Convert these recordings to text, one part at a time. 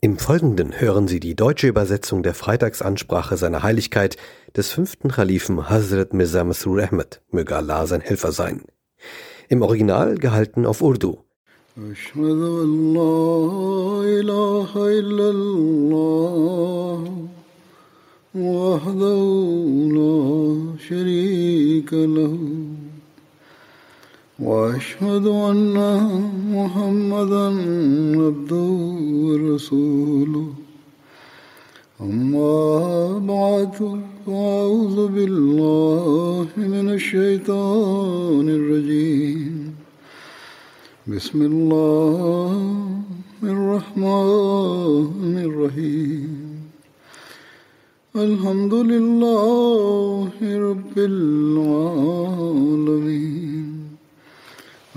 Im Folgenden hören Sie die deutsche Übersetzung der Freitagsansprache seiner Heiligkeit des fünften Khalifen Hazrat Mirza Masroor Ahmed, möge Allah sein Helfer sein. Im Original gehalten auf Urdu. وحده لا شريك له وأشهد أن محمدا عبده ورسوله. أما بعد فأعوذ بالله من الشيطان الرجيم. بسم الله الرحمن الرحيم. الحمد لله رب العالمين.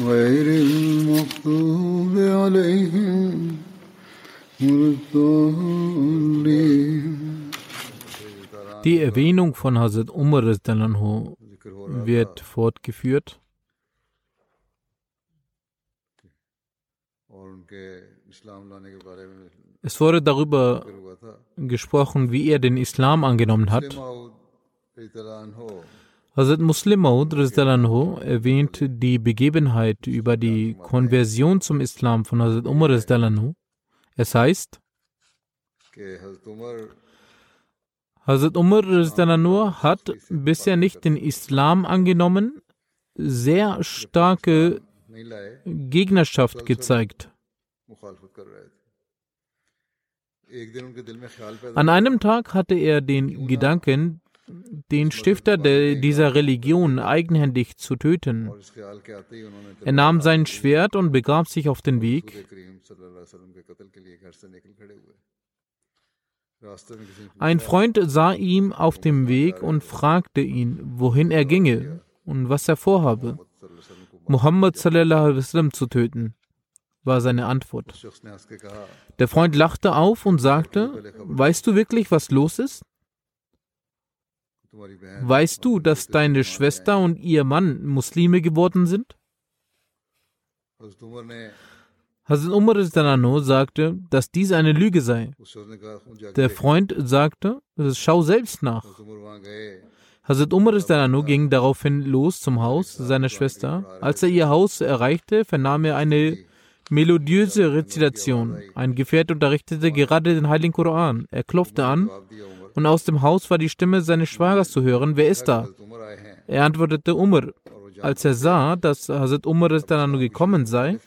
غير المغضوب عليهم Die Erwähnung von Hazrat Umar wird fortgeführt. Es wurde darüber gesprochen, wie er den Islam angenommen hat. Hazrat Muslim Maud erwähnt die Begebenheit über die Konversion zum Islam von Hazrat Umar. Es heißt, Hazrat Umar hat, bis er nicht den Islam angenommen, sehr starke Gegnerschaft gezeigt. An einem Tag hatte er den Gedanken, den Stifter de, dieser Religion eigenhändig zu töten. Er nahm sein Schwert und begab sich auf den Weg. Ein Freund sah ihm auf dem Weg und fragte ihn, wohin er ginge und was er vorhabe. Muhammad zu töten, war seine Antwort. Der Freund lachte auf und sagte, weißt du wirklich, was los ist? Weißt du, dass deine Schwester und ihr Mann Muslime geworden sind? Hazrat Umar Zanano sagte, dass dies eine Lüge sei. Der Freund sagte, schau selbst nach. Hazrat Umar Zanano ging daraufhin los zum Haus seiner Schwester. Als er ihr Haus erreichte, vernahm er eine melodiöse Rezitation. Ein Gefährt unterrichtete gerade den Heiligen Koran. Er klopfte an und aus dem Haus war die Stimme seines Schwagers zu hören, wer ist da? Er antwortete Umar. Als er sah, dass Hazrat Umar gekommen sei,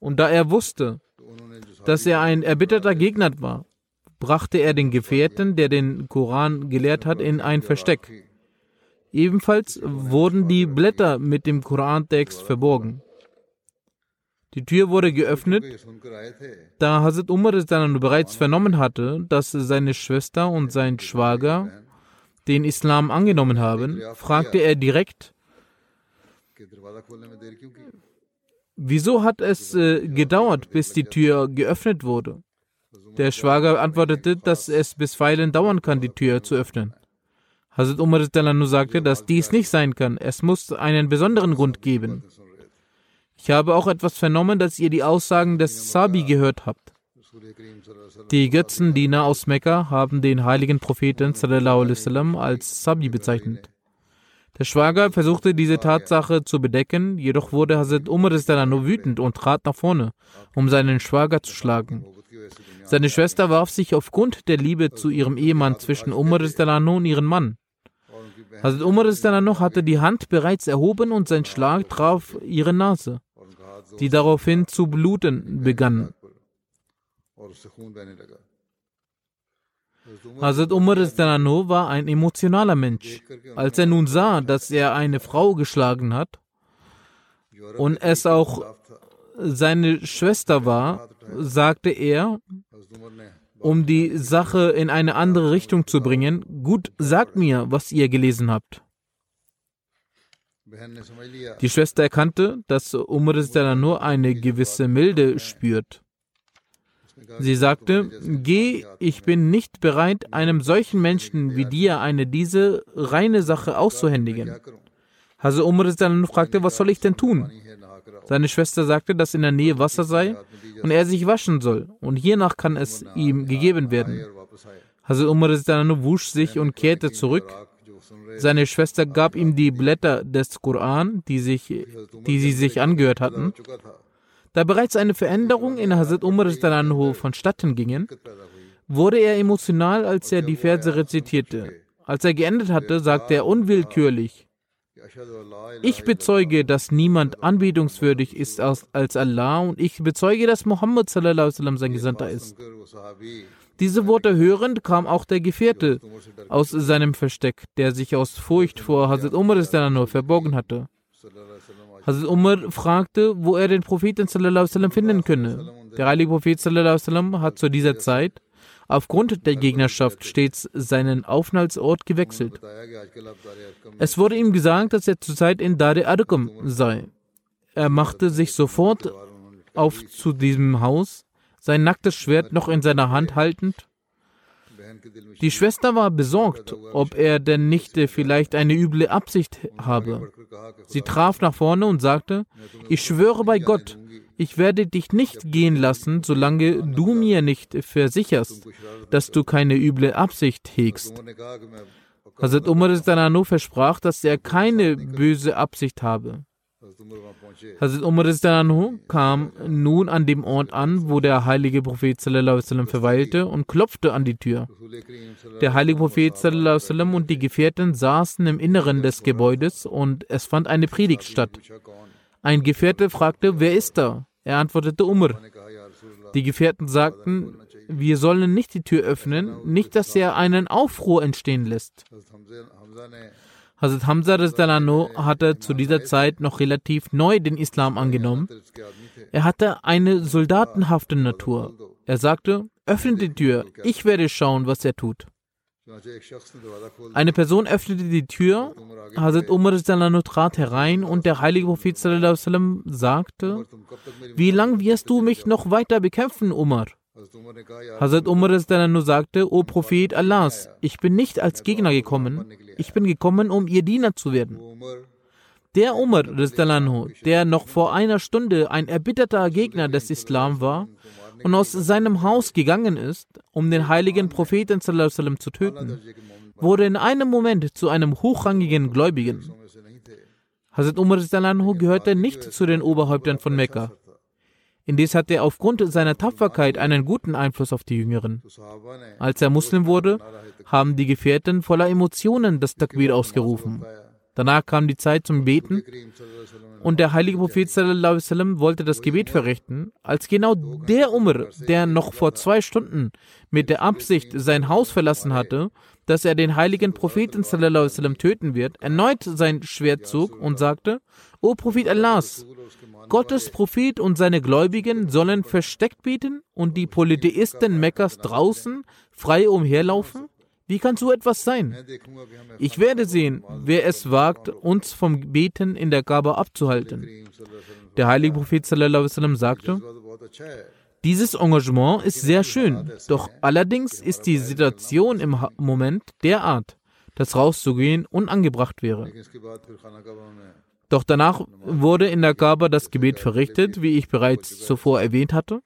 und da er wusste, dass er ein erbitterter Gegner war, brachte er den Gefährten, der den Koran gelehrt hat, in ein Versteck. Ebenfalls wurden die Blätter mit dem Korantext verborgen. Die Tür wurde geöffnet, da Hazrat Umar bereits vernommen hatte, dass seine Schwester und sein Schwager den Islam angenommen haben, fragte er direkt, wieso hat es äh, gedauert, bis die Tür geöffnet wurde? Der Schwager antwortete, dass es bisweilen dauern kann, die Tür zu öffnen. Hazrat Umar sagte, dass dies nicht sein kann, es muss einen besonderen Grund geben. Ich habe auch etwas vernommen, dass ihr die Aussagen des Sabi gehört habt. Die Götzendiener aus Mekka haben den heiligen Propheten sallam, als Sabi bezeichnet. Der Schwager versuchte diese Tatsache zu bedecken, jedoch wurde Hazrat Umar wütend und trat nach vorne, um seinen Schwager zu schlagen. Seine Schwester warf sich aufgrund der Liebe zu ihrem Ehemann zwischen Umar und ihrem Mann. Hazrat Umar hatte die Hand bereits erhoben und sein Schlag traf ihre Nase die daraufhin zu bluten begannen. Hazrat Umar war ein emotionaler Mensch. Als er nun sah, dass er eine Frau geschlagen hat und es auch seine Schwester war, sagte er, um die Sache in eine andere Richtung zu bringen, gut, sagt mir, was ihr gelesen habt. Die Schwester erkannte, dass Umar nur eine gewisse Milde spürt. Sie sagte, geh, ich bin nicht bereit, einem solchen Menschen wie dir eine diese reine Sache auszuhändigen. Hase Umar fragte, was soll ich denn tun? Seine Schwester sagte, dass in der Nähe Wasser sei und er sich waschen soll, und hiernach kann es ihm gegeben werden. Hazrat Umar wusch sich und kehrte zurück. Seine Schwester gab ihm die Blätter des Koran, die, sich, die sie sich angehört hatten. Da bereits eine Veränderung in Hazrat Umar vonstatten ging, wurde er emotional, als er die Verse rezitierte. Als er geendet hatte, sagte er unwillkürlich, ich bezeuge, dass niemand anbetungswürdig ist als, Allah und ich bezeuge, dass Muhammad sallam, sein Gesandter ist. Diese Worte hörend kam auch der Gefährte aus seinem Versteck, der sich aus Furcht vor Hazrat Umar verborgen hatte. Hazrat Umar fragte, wo er den Propheten finden könne. Der heilige Prophet hat zu dieser Zeit aufgrund der Gegnerschaft stets seinen Aufenthaltsort gewechselt. Es wurde ihm gesagt, dass er zurzeit in Dare Arqam sei. Er machte sich sofort auf zu diesem Haus, sein nacktes Schwert noch in seiner Hand haltend. Die Schwester war besorgt, ob er denn nicht vielleicht eine üble Absicht habe. Sie traf nach vorne und sagte, ich schwöre bei Gott, ich werde dich nicht gehen lassen, solange du mir nicht versicherst, dass du keine üble Absicht hegst. Hazrat Umar versprach, dass er keine böse Absicht habe. Hazrat Umar kam nun an dem Ort an, wo der heilige Prophet verweilte und klopfte an die Tür. Der heilige Prophet und die Gefährten saßen im Inneren des Gebäudes und es fand eine Predigt statt. Ein Gefährte fragte, wer ist da? Er antwortete Umar. Die Gefährten sagten, wir sollen nicht die Tür öffnen, nicht, dass er einen Aufruhr entstehen lässt. Hazrat Hamza hatte zu dieser Zeit noch relativ neu den Islam angenommen. Er hatte eine soldatenhafte Natur. Er sagte, öffne die Tür, ich werde schauen, was er tut. Eine Person öffnete die Tür, Hazrat Umar trat herein und der heilige Prophet sagte, wie lang wirst du mich noch weiter bekämpfen, Umar? Hazrat Umar sagte, O Prophet Allahs, ich bin nicht als Gegner gekommen, ich bin gekommen, um ihr Diener zu werden. Der Umar, der noch vor einer Stunde ein erbitterter Gegner des Islam war, und aus seinem Haus gegangen ist, um den heiligen Propheten zu töten, wurde in einem Moment zu einem hochrangigen Gläubigen. Hazrat Umar gehörte nicht zu den Oberhäuptern von Mekka. Indes hatte er aufgrund seiner Tapferkeit einen guten Einfluss auf die Jüngeren. Als er Muslim wurde, haben die Gefährten voller Emotionen das Takbir ausgerufen. Danach kam die Zeit zum Beten und der heilige Prophet sallam, wollte das Gebet verrichten, als genau der Umr, der noch vor zwei Stunden mit der Absicht sein Haus verlassen hatte, dass er den heiligen Propheten sallam, töten wird, erneut sein Schwert zog und sagte, O Prophet Allahs, Gottes Prophet und seine Gläubigen sollen versteckt beten und die Polytheisten Mekkas draußen frei umherlaufen? Wie kann so etwas sein? Ich werde sehen, wer es wagt, uns vom Beten in der Gabe abzuhalten. Der heilige Prophet sagte, dieses Engagement ist sehr schön, doch allerdings ist die Situation im Moment derart, dass rauszugehen unangebracht wäre. Doch danach wurde in der Kaaba das Gebet verrichtet, wie ich bereits zuvor erwähnt hatte.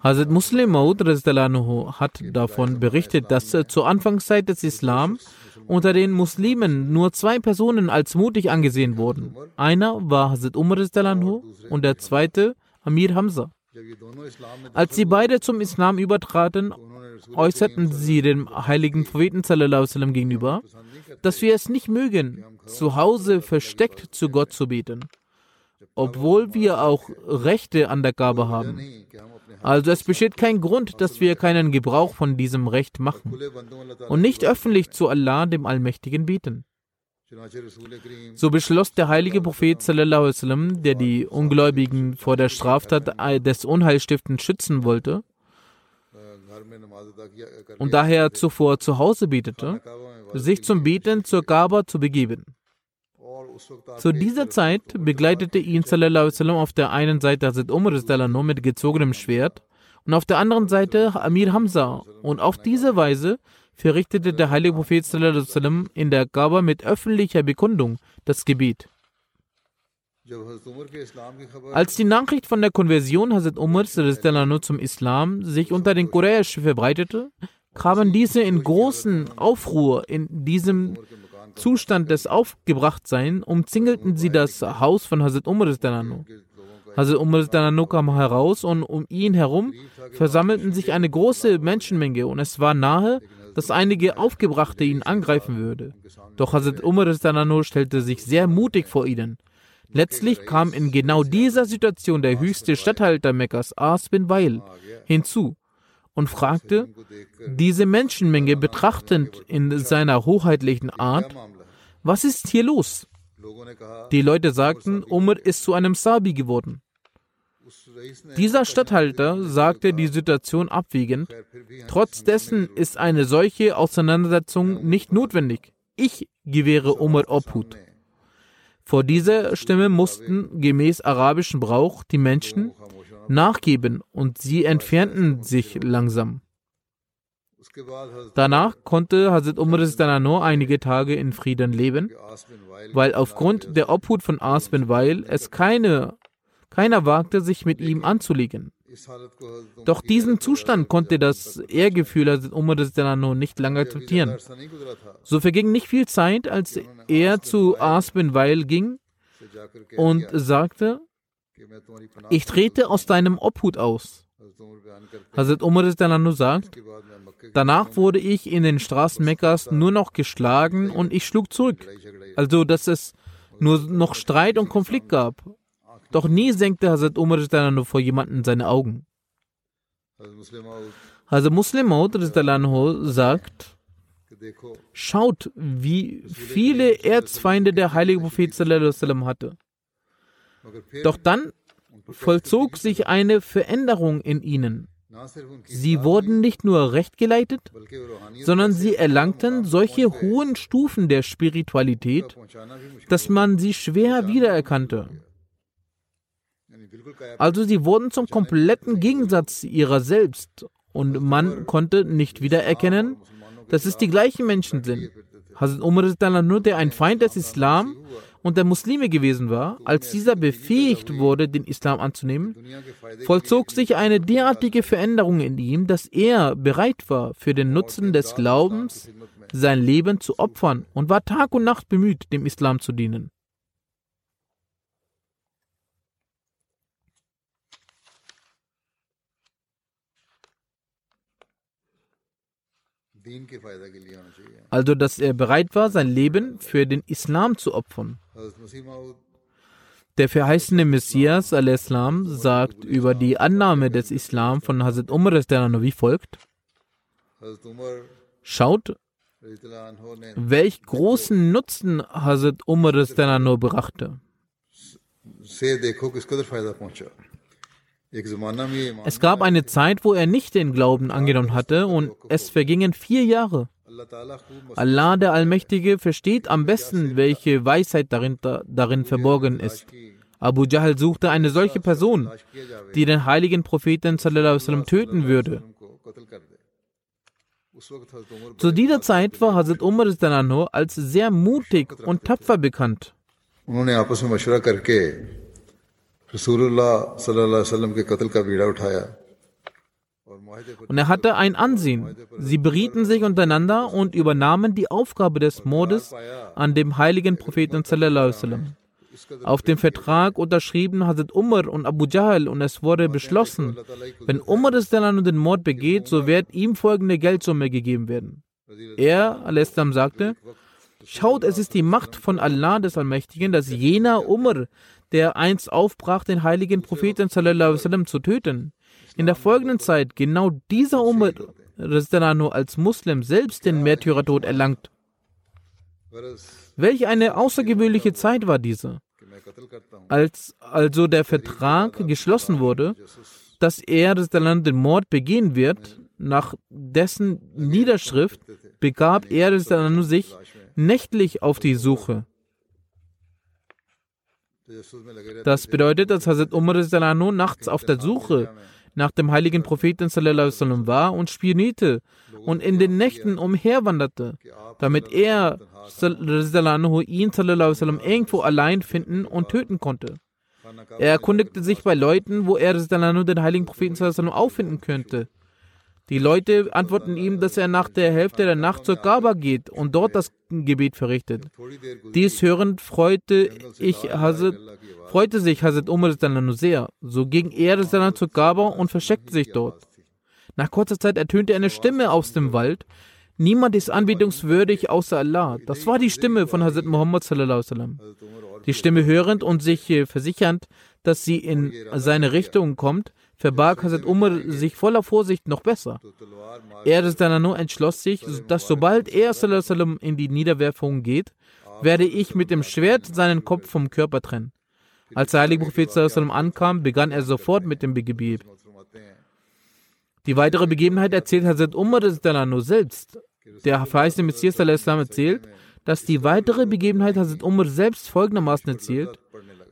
Hazrat Muslim Maud hat davon berichtet, dass zur Anfangszeit des Islam unter den Muslimen nur zwei Personen als mutig angesehen wurden. Einer war Hazrat Umar und der zweite Amir Hamza. Als sie beide zum Islam übertraten, äußerten sie dem heiligen Propheten gegenüber, dass wir es nicht mögen, zu Hause versteckt zu Gott zu beten, obwohl wir auch Rechte an der Gabe haben. Also es besteht kein Grund, dass wir keinen Gebrauch von diesem Recht machen und nicht öffentlich zu Allah, dem Allmächtigen, beten. So beschloss der heilige Prophet, der die Ungläubigen vor der Straftat des Unheilstiftens schützen wollte und daher zuvor zu Hause betete, sich zum Beten zur Kaaba zu begeben. Zu dieser Zeit begleitete ihn wasallam auf der einen Seite Hazrat Umar mit gezogenem Schwert und auf der anderen Seite Amir Hamza. Und auf diese Weise verrichtete der heilige Prophet wasallam in der Kaaba mit öffentlicher Bekundung das Gebet. Als die Nachricht von der Konversion Hazrat Umar zum Islam sich unter den Quraysh verbreitete, kamen diese in großen Aufruhr in diesem Zustand des Aufgebrachtseins, umzingelten sie das Haus von Hazrat Umar. Hazrat Umar kam heraus und um ihn herum versammelten sich eine große Menschenmenge und es war nahe, dass einige Aufgebrachte ihn angreifen würde. Doch Hazrat Umar stellte sich sehr mutig vor ihnen. Letztlich kam in genau dieser Situation der höchste Statthalter Mekkas, As bin Weil, hinzu und fragte, diese Menschenmenge betrachtend in seiner hoheitlichen Art, was ist hier los? Die Leute sagten, Umar ist zu einem Sabi geworden. Dieser Statthalter sagte die Situation abwiegend, trotz dessen ist eine solche Auseinandersetzung nicht notwendig. Ich gewähre Umar Obhut. Vor dieser Stimme mussten gemäß arabischem Brauch die Menschen nachgeben und sie entfernten sich langsam. Danach konnte Hazrat Umar nur einige Tage in Frieden leben, weil aufgrund der Obhut von As bin Weil es keine, keiner wagte, sich mit ihm anzulegen. Doch diesen Zustand konnte das Ehrgefühl Hazrat Umar nicht lange akzeptieren. So verging nicht viel Zeit, als er zu As bin Weil ging und sagte, ich trete aus deinem Obhut aus. Hazrat Umar sagt, danach wurde ich in den Straßen Mekkas nur noch geschlagen und ich schlug zurück. Also, dass es nur noch Streit und Konflikt gab. Doch nie senkte Hazrat Umar vor jemanden seine Augen. Hazrat Muslim Maud sagt, schaut, wie viele Erzfeinde der heilige Prophet hatte. Doch dann vollzog sich eine Veränderung in ihnen. Sie wurden nicht nur rechtgeleitet, sondern sie erlangten solche hohen Stufen der Spiritualität, dass man sie schwer wiedererkannte. Also sie wurden zum kompletten Gegensatz ihrer selbst. Und man konnte nicht wiedererkennen, dass es die gleichen Menschen sind. Hazrat Umar ist nur der ein Feind des Islam und der Muslime gewesen war, als dieser befähigt wurde, den Islam anzunehmen, vollzog sich eine derartige Veränderung in ihm, dass er bereit war, für den Nutzen des Glaubens sein Leben zu opfern und war Tag und Nacht bemüht, dem Islam zu dienen. Also, dass er bereit war, sein Leben für den Islam zu opfern. Der verheißene Messias al-Islam sagt über die Annahme des Islam von Hazrat Umar wie folgt: Schaut, welch großen Nutzen Hazrat Umar brachte. Es gab eine Zeit, wo er nicht den Glauben angenommen hatte und es vergingen vier Jahre. Allah der Allmächtige versteht am besten, welche Weisheit darin, darin verborgen ist. Abu Jahl suchte eine solche Person, die den heiligen Propheten sallam, töten würde. Zu dieser Zeit war Hazrat Umar als sehr mutig und tapfer bekannt. Und er hatte ein Ansehen. Sie berieten sich untereinander und übernahmen die Aufgabe des Mordes an dem heiligen Propheten. Auf dem Vertrag unterschrieben Hazrat Umar und Abu Jahl und es wurde beschlossen, wenn Umar den Mord begeht, so wird ihm folgende Geldsumme gegeben werden. Er, al-Islam, sagte, Schaut, es ist die Macht von Allah des Allmächtigen, dass jener Umar, der einst aufbrach, den heiligen Propheten sallam, zu töten, in der folgenden Zeit genau dieser Umar nur als Muslim selbst den Märtyrertod erlangt. Welch eine außergewöhnliche Zeit war diese. Als also der Vertrag geschlossen wurde, dass er den Mord begehen wird, nach dessen Niederschrift begab er sich nächtlich auf die Suche. Das bedeutet, dass Hazrat Umar nachts auf der Suche nach dem heiligen Propheten war und spionierte und in den Nächten umherwanderte, damit er ihn irgendwo allein finden und töten konnte. Er erkundigte sich bei Leuten, wo er den heiligen Propheten auffinden könnte. Die Leute antworten ihm, dass er nach der Hälfte der Nacht zur Kaaba geht und dort das Gebet verrichtet. Dies hörend freute, ich Hazrat, freute sich Hazrat Umar sehr. So ging er zur Kaaba und versteckte sich dort. Nach kurzer Zeit ertönte eine Stimme aus dem Wald. Niemand ist anbetungswürdig außer Allah. Das war die Stimme von Hazrat Muhammad. Die Stimme hörend und sich versichernd, dass sie in seine Richtung kommt, verbarg Hazrat Umar sich voller Vorsicht noch besser. Er entschloss sich, dass sobald er in die Niederwerfung geht, werde ich mit dem Schwert seinen Kopf vom Körper trennen. Als der heilige Prophet ankam, begann er sofort mit dem Gebet. Die weitere Begebenheit erzählt Hazrat Umar selbst. Der verheißene Messias erzählt, dass die weitere Begebenheit Hazrat Umar selbst folgendermaßen erzählt.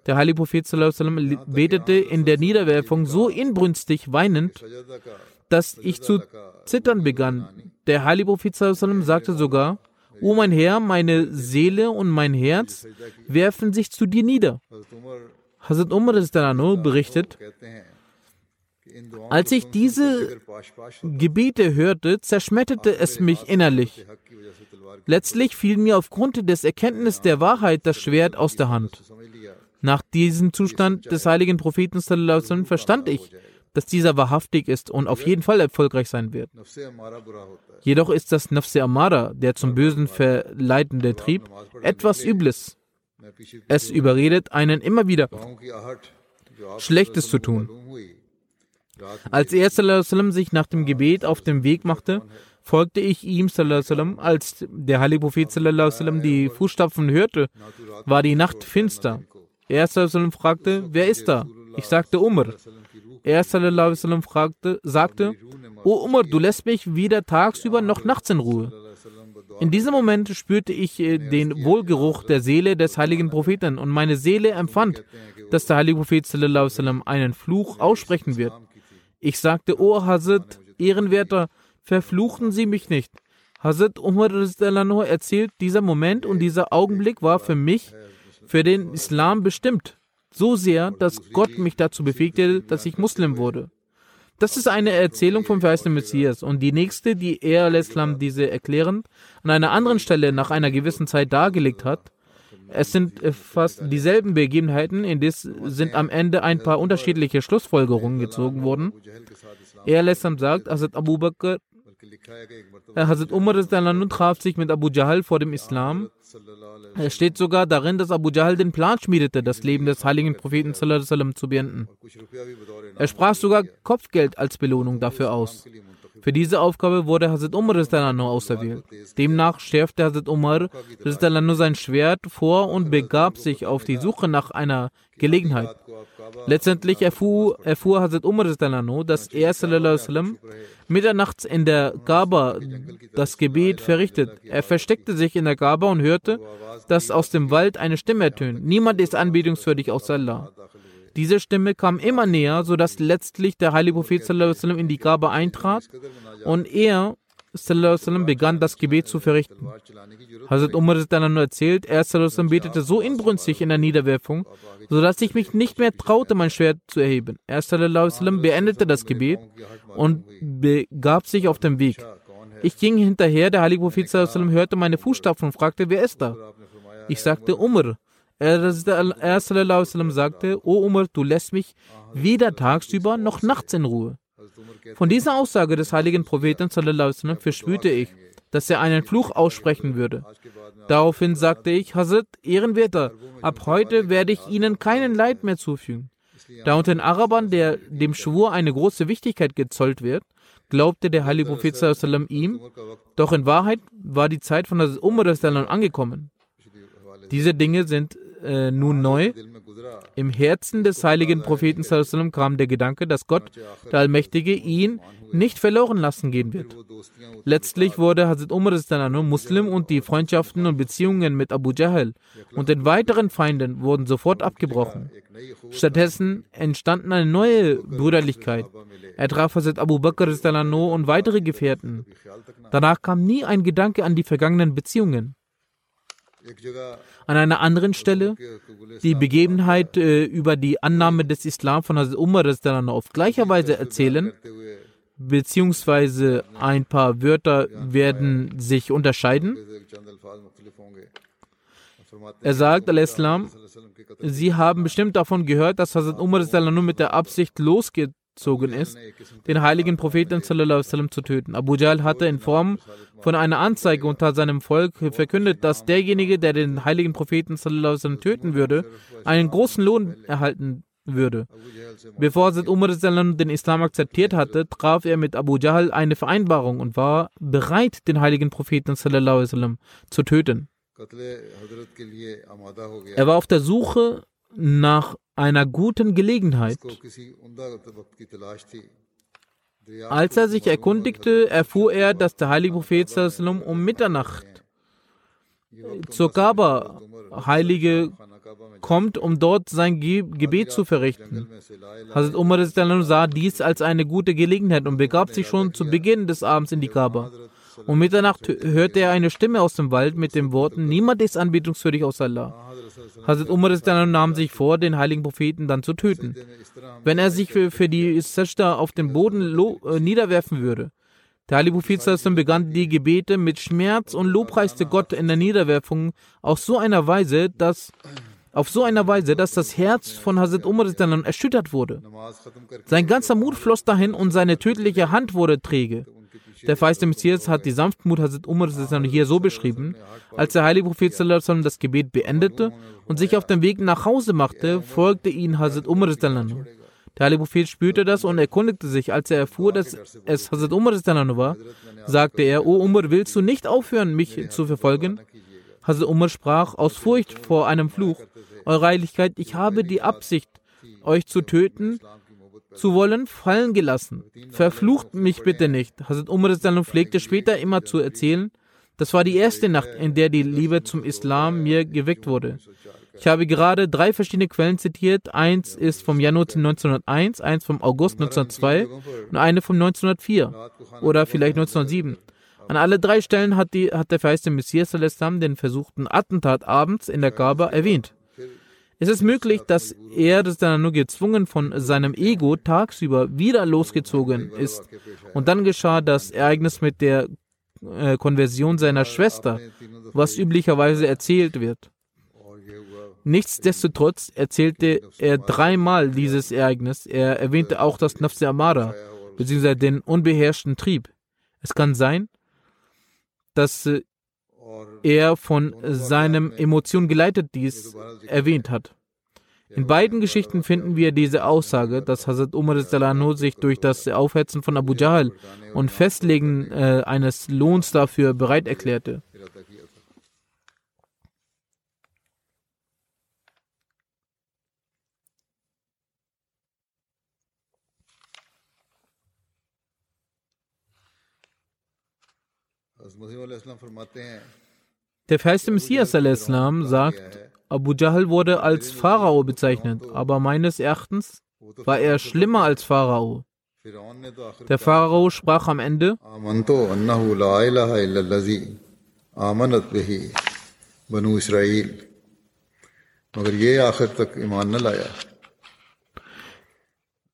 Der heilige Prophet betete in der Niederwerfung so inbrünstig weinend, dass ich zu zittern begann. Der heilige Prophet sagte sogar, O mein Herr, meine Seele und mein Herz werfen sich zu dir nieder. Hazrat Umar berichtet, als ich diese Gebete hörte, zerschmetterte es mich innerlich. Letztlich fiel mir aufgrund des Erkenntnisses der Wahrheit das Schwert aus der Hand. Nach diesem Zustand des heiligen Propheten verstand ich, dass dieser wahrhaftig ist und auf jeden Fall erfolgreich sein wird. Jedoch ist das Nafse Amara, der zum Bösen verleitende Trieb, etwas Übles. Es überredet einen immer wieder, Schlechtes zu tun. Als er sich nach dem Gebet auf den Weg machte, folgte ich ihm, als der heilige Prophet die Fußstapfen hörte, war die Nacht finster. Er fragte, wer ist da? Ich sagte Umar. Er fragte, sagte, O Umar, du lässt mich weder tagsüber noch nachts in Ruhe. In diesem Moment spürte ich äh, den Wohlgeruch der Seele des heiligen Propheten und meine Seele empfand, dass der heilige Prophet einen Fluch aussprechen wird. Ich sagte, O Hazrat, Ehrenwerter, verfluchen Sie mich nicht. Hazrat Umar erzählt, dieser Moment und dieser Augenblick war für mich für den Islam bestimmt. So sehr, dass Gott mich dazu befähigte, dass ich Muslim wurde. Das ist eine Erzählung vom verheißenen Messias. Und die nächste, die er al-Islam diese erklärend an einer anderen Stelle nach einer gewissen Zeit dargelegt hat, es sind fast dieselben Begebenheiten, in denen sind am Ende ein paar unterschiedliche Schlussfolgerungen gezogen worden. Er al-Islam sagt, Hazrat Abu Bakr, Hazrat Umar traf sich mit Abu Jahl vor dem Islam es steht sogar darin, dass Abu Jahl den Plan schmiedete, das Leben des heiligen Propheten zu beenden. Er sprach sogar Kopfgeld als Belohnung dafür aus. Für diese Aufgabe wurde Hazrat Umar auserwählt. Demnach schärfte Hazrat Umar sein Schwert vor und begab sich auf die Suche nach einer Gelegenheit. Letztendlich erfuhr, erfuhr Hazrat Umar, dass er sallam, mitternachts in der Kaaba das Gebet verrichtet. Er versteckte sich in der Kaaba und hörte, dass aus dem Wald eine Stimme ertönt. Niemand ist anbetungswürdig außer Allah. Diese Stimme kam immer näher, sodass letztlich der heilige Prophet in die Kaaba eintrat und er begann das Gebet zu verrichten. Hazrat Umar ist dann erzählt, er betete so inbrünstig in der Niederwerfung, sodass ich mich nicht mehr traute, mein Schwert zu erheben. Er beendete das Gebet und begab sich auf den Weg. Ich ging hinterher, der heilige Prophet hörte meine Fußstapfen und fragte, wer ist da? Ich sagte Umar. Er, sagte, O Umar, du lässt mich weder tagsüber noch nachts in Ruhe. Von dieser Aussage des heiligen Propheten verspürte ich, dass er einen Fluch aussprechen würde. Daraufhin sagte ich, Hazrat, Ehrenwerter, ab heute werde ich Ihnen keinen Leid mehr zufügen. Da unter den Arabern der, dem Schwur eine große Wichtigkeit gezollt wird, glaubte der heilige Prophet ihm, doch in Wahrheit war die Zeit von Umar angekommen. Diese Dinge sind äh, nun neu. Im Herzen des heiligen Propheten sallam kam der Gedanke, dass Gott, der Allmächtige, ihn nicht verloren lassen gehen wird. Letztlich wurde Hazrat Umar Muslim und die Freundschaften und Beziehungen mit Abu Jahl und den weiteren Feinden wurden sofort abgebrochen. Stattdessen entstanden eine neue Brüderlichkeit. Er traf Hazrat Abu Bakr und weitere Gefährten. Danach kam nie ein Gedanke an die vergangenen Beziehungen. An einer anderen Stelle die Begebenheit äh, über die Annahme des Islam von Hazrat Umar auf gleicher Weise erzählen, beziehungsweise ein paar Wörter werden sich unterscheiden. Er sagt, al-Islam, Sie haben bestimmt davon gehört, dass Hazrat Umar nur mit der Absicht losgezogen ist, den heiligen Propheten zu töten. Abu Jahl hatte in Form von einer Anzeige unter seinem Volk verkündet, dass derjenige, der den heiligen Propheten töten würde, einen großen Lohn erhalten würde. Bevor Hazrat Umar den Islam akzeptiert hatte, traf er mit Abu Jahl eine Vereinbarung und war bereit, den heiligen Propheten zu töten. Er war auf der Suche nach einer guten Gelegenheit. Als er sich erkundigte, erfuhr er, dass der heilige Prophet um Mitternacht zur Kaaba, heilige kommt, um dort sein Ge Gebet zu verrichten. Hazrat Umar sah dies als eine gute Gelegenheit und begab sich schon zu Beginn des Abends in die Kaaba. Um Mitternacht hörte er eine Stimme aus dem Wald mit den Worten: Niemand ist anbetungswürdig außer Allah. Hazrat Umar nahm sich vor, den heiligen Propheten dann zu töten. Wenn er sich für, für die Sajda auf den Boden äh, niederwerfen würde. Der heilige Prophet begann die Gebete mit Schmerz und lobpreiste Gott in der Niederwerfung auf so einer Weise, dass auf so einer Weise, dass das Herz von Hazrat Umar erschüttert wurde. Sein ganzer Mut floss dahin und seine tödliche Hand wurde träge. Der feiste Messias hat die Sanftmut Hazrat Umar hier so beschrieben, als der heilige Prophet das Gebet beendete und sich auf den Weg nach Hause machte, folgte ihn Hazrat Umar. Der heilige Prophet spürte das und erkundigte sich. Als er erfuhr, dass es Hazrat Umar war, sagte er, O Umar, willst du nicht aufhören, mich zu verfolgen? Hazrat Umar sprach aus Furcht vor einem Fluch, Eure Heiligkeit, ich habe die Absicht, euch zu töten, zu wollen, fallen gelassen. Verflucht mich bitte nicht. Hazrat Umar pflegte später immer zu erzählen, das war die erste Nacht, in der die Liebe zum Islam mir geweckt wurde. Ich habe gerade drei verschiedene Quellen zitiert. Eins ist vom Januar 1901, eins vom August 1902 und eine vom 1904 oder vielleicht 1907. An alle drei Stellen hat, die, hat der verheißte Messias den versuchten Attentat abends in der Kaaba erwähnt. Es ist möglich, dass er nur gezwungen von seinem Ego tagsüber wieder losgezogen ist. Und dann geschah das Ereignis mit der äh, Konversion seiner Schwester, was üblicherweise erzählt wird. Nichtsdestotrotz erzählte er dreimal dieses Ereignis. Er erwähnte auch das Nafse Amara, beziehungsweise den unbeherrschten Trieb. Es kann sein, dass äh, er von seinem Emotion geleitet dies erwähnt hat. In beiden Geschichten finden wir diese Aussage, dass Hazrat Umar sich durch das Aufhetzen von Abu Jahl und Festlegen äh, eines Lohns dafür bereit erklärte. Der verheißte Messias Islam sagt, Abu Jahl wurde als Pharao bezeichnet, aber meines Erachtens war er schlimmer als Pharao. Der Pharao sprach am Ende, مگر یہ آخر تک ایمان نہ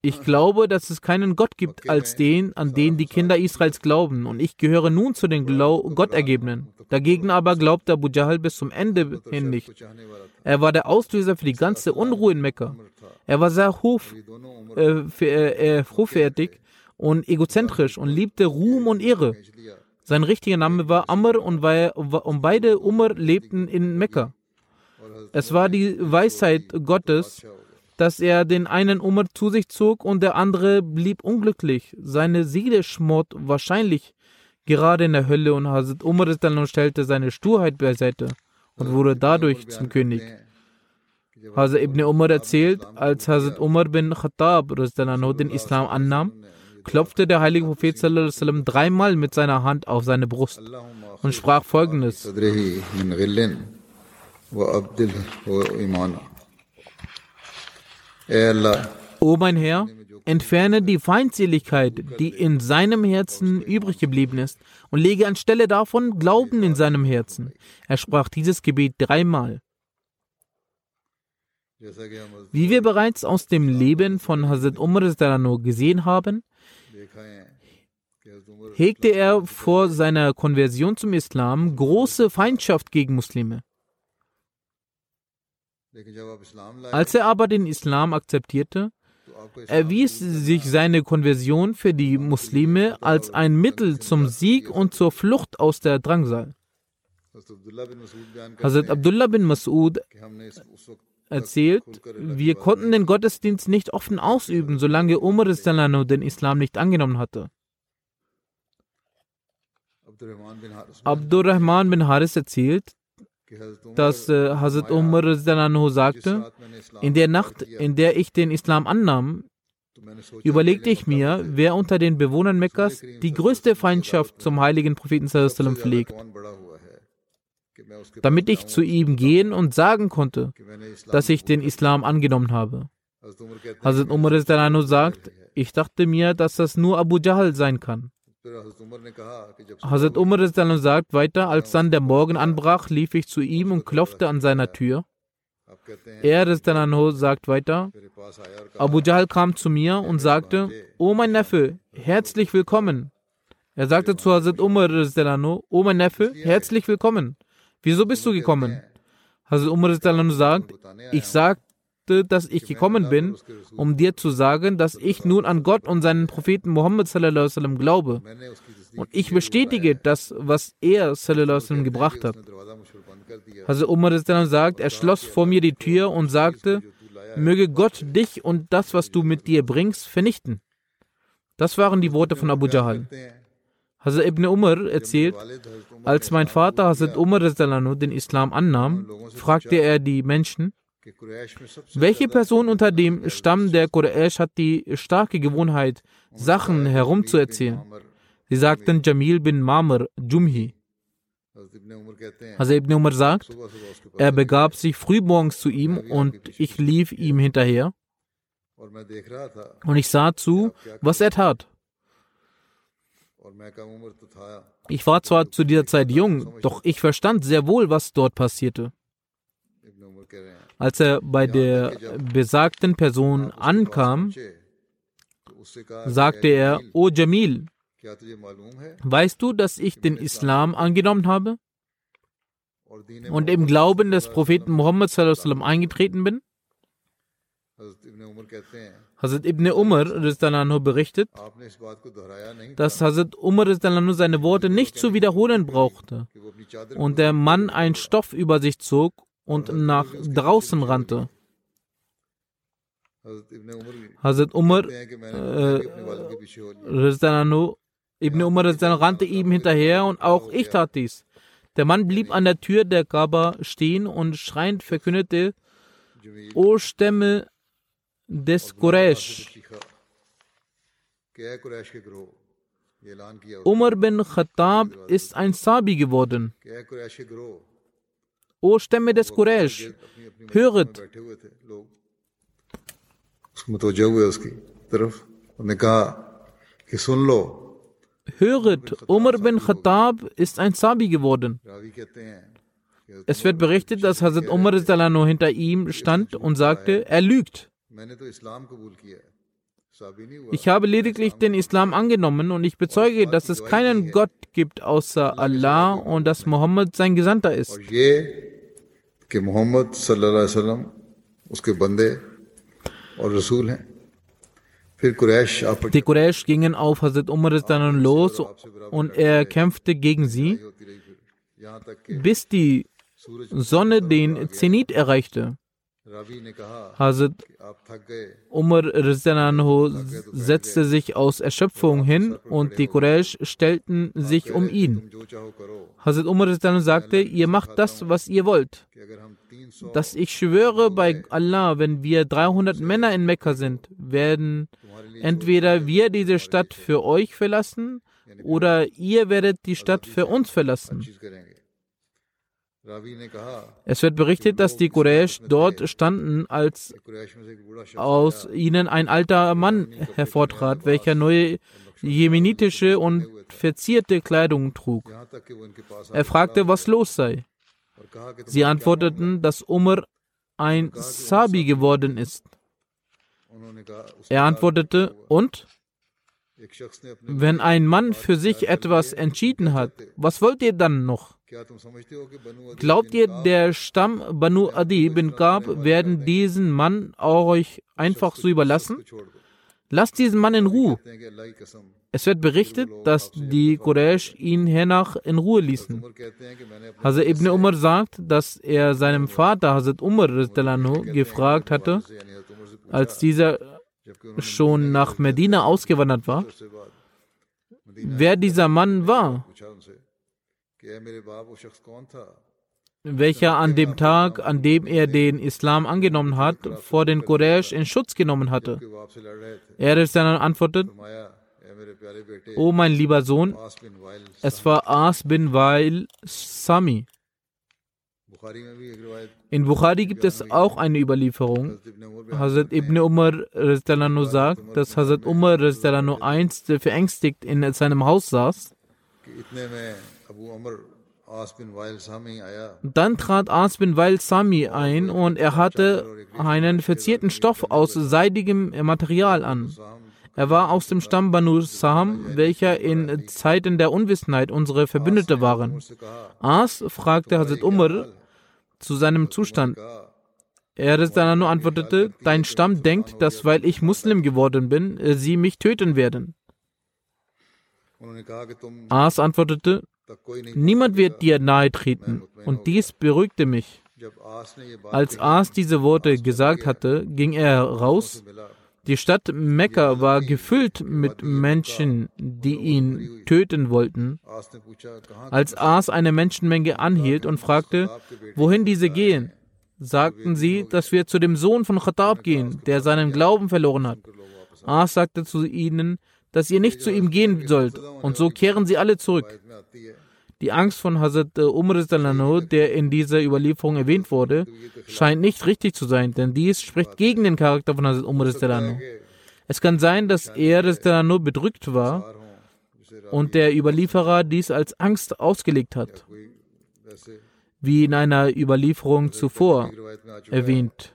ich glaube, dass es keinen Gott gibt als den, an den die Kinder Israels glauben, und ich gehöre nun zu den Glau Gottergebenen. Dagegen aber glaubte Abu Jahl bis zum Ende hin nicht. Er war der Auslöser für die ganze Unruhe in Mekka. Er war sehr hof, äh, äh, hochfertig und egozentrisch und liebte Ruhm und Ehre. Sein richtiger Name war Amr und, war, und beide Umar lebten in Mekka. Es war die Weisheit Gottes, dass er den einen Umar zu sich zog und der andere blieb unglücklich. Seine Seele schmort wahrscheinlich gerade in der Hölle und Hazrat Umar stellte seine Sturheit beiseite und wurde dadurch zum König. Hazrat ibn Umar erzählt, als Hazrat Umar bin Khattab den Islam annahm, klopfte der heilige Prophet dreimal mit seiner Hand auf seine Brust und sprach folgendes. O mein Herr, entferne die Feindseligkeit, die in seinem Herzen übrig geblieben ist, und lege anstelle davon Glauben in seinem Herzen. Er sprach dieses Gebet dreimal. Wie wir bereits aus dem Leben von Hazrat Umar gesehen haben, hegte er vor seiner Konversion zum Islam große Feindschaft gegen Muslime. Als er aber den Islam akzeptierte, erwies sich seine Konversion für die Muslime als ein Mittel zum Sieg und zur Flucht aus der Drangsal. Hazrat Abdullah bin Mas'ud erzählt, wir konnten den Gottesdienst nicht offen ausüben, solange Umar den Islam nicht angenommen hatte. Abdurrahman bin Haris erzählt, dass äh, Hazrat Umar sagte, in der Nacht, in der ich den Islam annahm, überlegte ich mir, wer unter den Bewohnern Mekkas die größte Feindschaft zum heiligen Propheten pflegt damit ich zu ihm gehen und sagen konnte, dass ich den Islam angenommen habe. Hazrat Umar sagt, ich dachte mir, dass das nur Abu Jahl sein kann. Hazrat Umar sagt weiter, als dann der Morgen anbrach, lief ich zu ihm und klopfte an seiner Tür. Er sagt weiter, Abu Jahl kam zu mir und sagte, O mein Neffe, herzlich willkommen. Er sagte zu Hazrat Umar, O mein Neffe, herzlich willkommen. Wieso bist du gekommen? Hazrat Umar sagt, ich sagte, dass ich gekommen bin, um dir zu sagen, dass ich nun an Gott und seinen Propheten Muhammad sallam, glaube. Und ich bestätige das, was er sallam, gebracht hat. Hazrat Umar sagt, er schloss vor mir die Tür und sagte, möge Gott dich und das, was du mit dir bringst, vernichten. Das waren die Worte von Abu Jahl. Hazrat ibn Umar erzählt, als mein Vater Hazrat Umar den Islam annahm, fragte er die Menschen, welche Person unter dem Stamm der Quraysh hat die starke Gewohnheit, Sachen herumzuerzählen? Sie sagten Jamil bin Mamr Jumhi. Hazrat ibn Umar sagt, er begab sich frühmorgens zu ihm und ich lief ihm hinterher und ich sah zu, was er tat. Ich war zwar zu dieser Zeit jung, doch ich verstand sehr wohl, was dort passierte. Als er bei der besagten Person ankam, sagte er, O Jamil, weißt du, dass ich den Islam angenommen habe und im Glauben des Propheten Muhammad eingetreten bin? Hazrat Ibn Umar berichtet, dass Hazrat Umar seine Worte nicht zu wiederholen brauchte. Und der Mann einen Stoff über sich zog und nach draußen rannte. Hazrat Umar äh, Ibn Umar rannte ihm hinterher und auch ich tat dies. Der Mann blieb an der Tür der Kaaba stehen und schreiend verkündete, O Stämme des Quraysh. Umar bin Khattab ist ein Sabi geworden. O Stämme des Quraysh, höret. Höret, Umar bin Khattab ist ein Sabi geworden. Es wird berichtet, dass Hazrat Umar hinter ihm stand und sagte, er lügt. Ich habe lediglich den Islam angenommen und ich bezeuge, dass es keinen Gott gibt außer Allah und dass Mohammed sein Gesandter ist. Die Quraysh gingen auf Hazrat Umar los und er kämpfte gegen sie, bis die Sonne den Zenit erreichte. Hazrat Umar Rizananho setzte sich aus Erschöpfung hin und die Quraysh stellten sich um ihn. Hazrat Umar Rizananho sagte, ihr macht das, was ihr wollt. Dass ich schwöre bei Allah, wenn wir 300 Männer in Mekka sind, werden entweder wir diese Stadt für euch verlassen oder ihr werdet die Stadt für uns verlassen. Es wird berichtet, dass die Quraysh dort standen, als aus ihnen ein alter Mann hervortrat, welcher neue jemenitische und verzierte Kleidung trug. Er fragte, was los sei. Sie antworteten, dass Umar ein Sabi geworden ist. Er antwortete, und? Wenn ein Mann für sich etwas entschieden hat, was wollt ihr dann noch? Glaubt ihr, der Stamm Banu Adi bin Kab werden diesen Mann auch euch einfach so überlassen? Lasst diesen Mann in Ruhe. Es wird berichtet, dass die Quraysh ihn hernach in Ruhe ließen. Hazrat Ibn Umar sagt, dass er seinem Vater Hazrat Umar gefragt hatte, als dieser schon nach Medina ausgewandert war, wer dieser Mann war welcher an dem Tag, an dem er den Islam angenommen hat, vor den Quraysh in Schutz genommen hatte. Er dann antwortet, O mein lieber Sohn, es war As bin Wail Sami. In Bukhari gibt es auch eine Überlieferung. Hazrat Ibn Umar Rizdalano sagt, dass Hazrat Umar Rizdalano einst verängstigt in seinem Haus saß. Dann trat As bin Wail Sami ein und er hatte einen verzierten Stoff aus seidigem Material an. Er war aus dem Stamm Banu Sam, welcher in Zeiten der Unwissenheit unsere Verbündete waren. As fragte Hazrat Umar zu seinem Zustand. Er Rizdanano antwortete, dein Stamm denkt, dass weil ich Muslim geworden bin, sie mich töten werden. As antwortete, Niemand wird dir nahe treten. Und dies beruhigte mich. Als Aas diese Worte gesagt hatte, ging er raus. Die Stadt Mekka war gefüllt mit Menschen, die ihn töten wollten. Als Aas eine Menschenmenge anhielt und fragte, wohin diese gehen, sagten sie, dass wir zu dem Sohn von Khattab gehen, der seinen Glauben verloren hat. Aas sagte zu ihnen, dass ihr nicht zu ihm gehen sollt, und so kehren sie alle zurück. Die Angst von Hazrat äh, Umar, der in dieser Überlieferung erwähnt wurde, scheint nicht richtig zu sein, denn dies spricht gegen den Charakter von Hazrat Umar. Es kann sein, dass er bedrückt war und der Überlieferer dies als Angst ausgelegt hat, wie in einer Überlieferung zuvor erwähnt.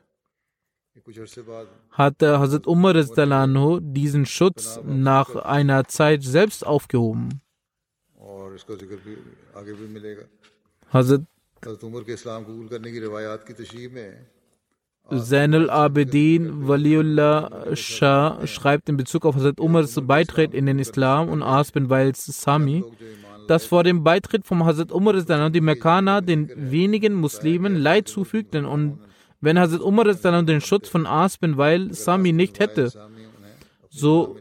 Hat Hazrat Umar diesen Schutz nach einer Zeit selbst aufgehoben. Hazret Zainal Abedin Waliullah Shah schreibt in Bezug auf Hazrat Umars Beitritt in den Islam und Aspen bin Sami, dass vor dem Beitritt von Hazrat Umar die Mekkaner den wenigen Muslimen Leid zufügten und wenn Hazrat Umar den Schutz von Aspen Weil Sami nicht hätte, so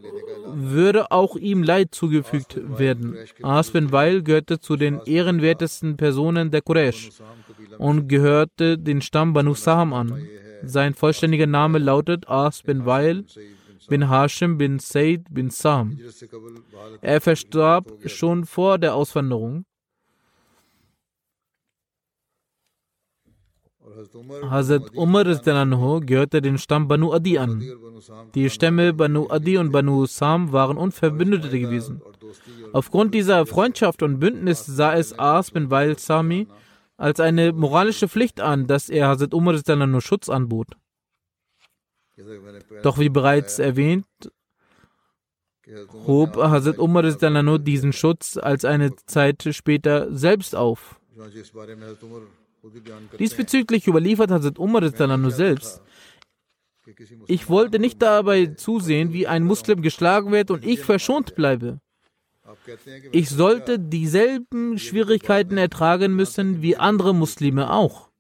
würde auch ihm Leid zugefügt werden. As bin Weil gehörte zu den ehrenwertesten Personen der Quraysh und gehörte den Stamm Banu Saham an. Sein vollständiger Name lautet As bin Weil bin Hashim bin Said bin Sam. Er verstarb schon vor der Auswanderung. Hazrat Umar Anho gehörte dem Stamm Banu Adi an. Die Stämme Banu Adi und Banu Sam waren Unverbündete gewesen. Aufgrund dieser Freundschaft und Bündnis sah es Aas bin Wael Sami als eine moralische Pflicht an, dass er Hazrat Umar Anho Schutz anbot. Doch wie bereits erwähnt, hob Hazrat Umar diesen Schutz als eine Zeit später selbst auf. Diesbezüglich überliefert Hazrat Umar Rizdalanu selbst, ich wollte nicht dabei zusehen, wie ein Muslim geschlagen wird und ich verschont bleibe. Ich sollte dieselben Schwierigkeiten ertragen müssen wie andere Muslime auch.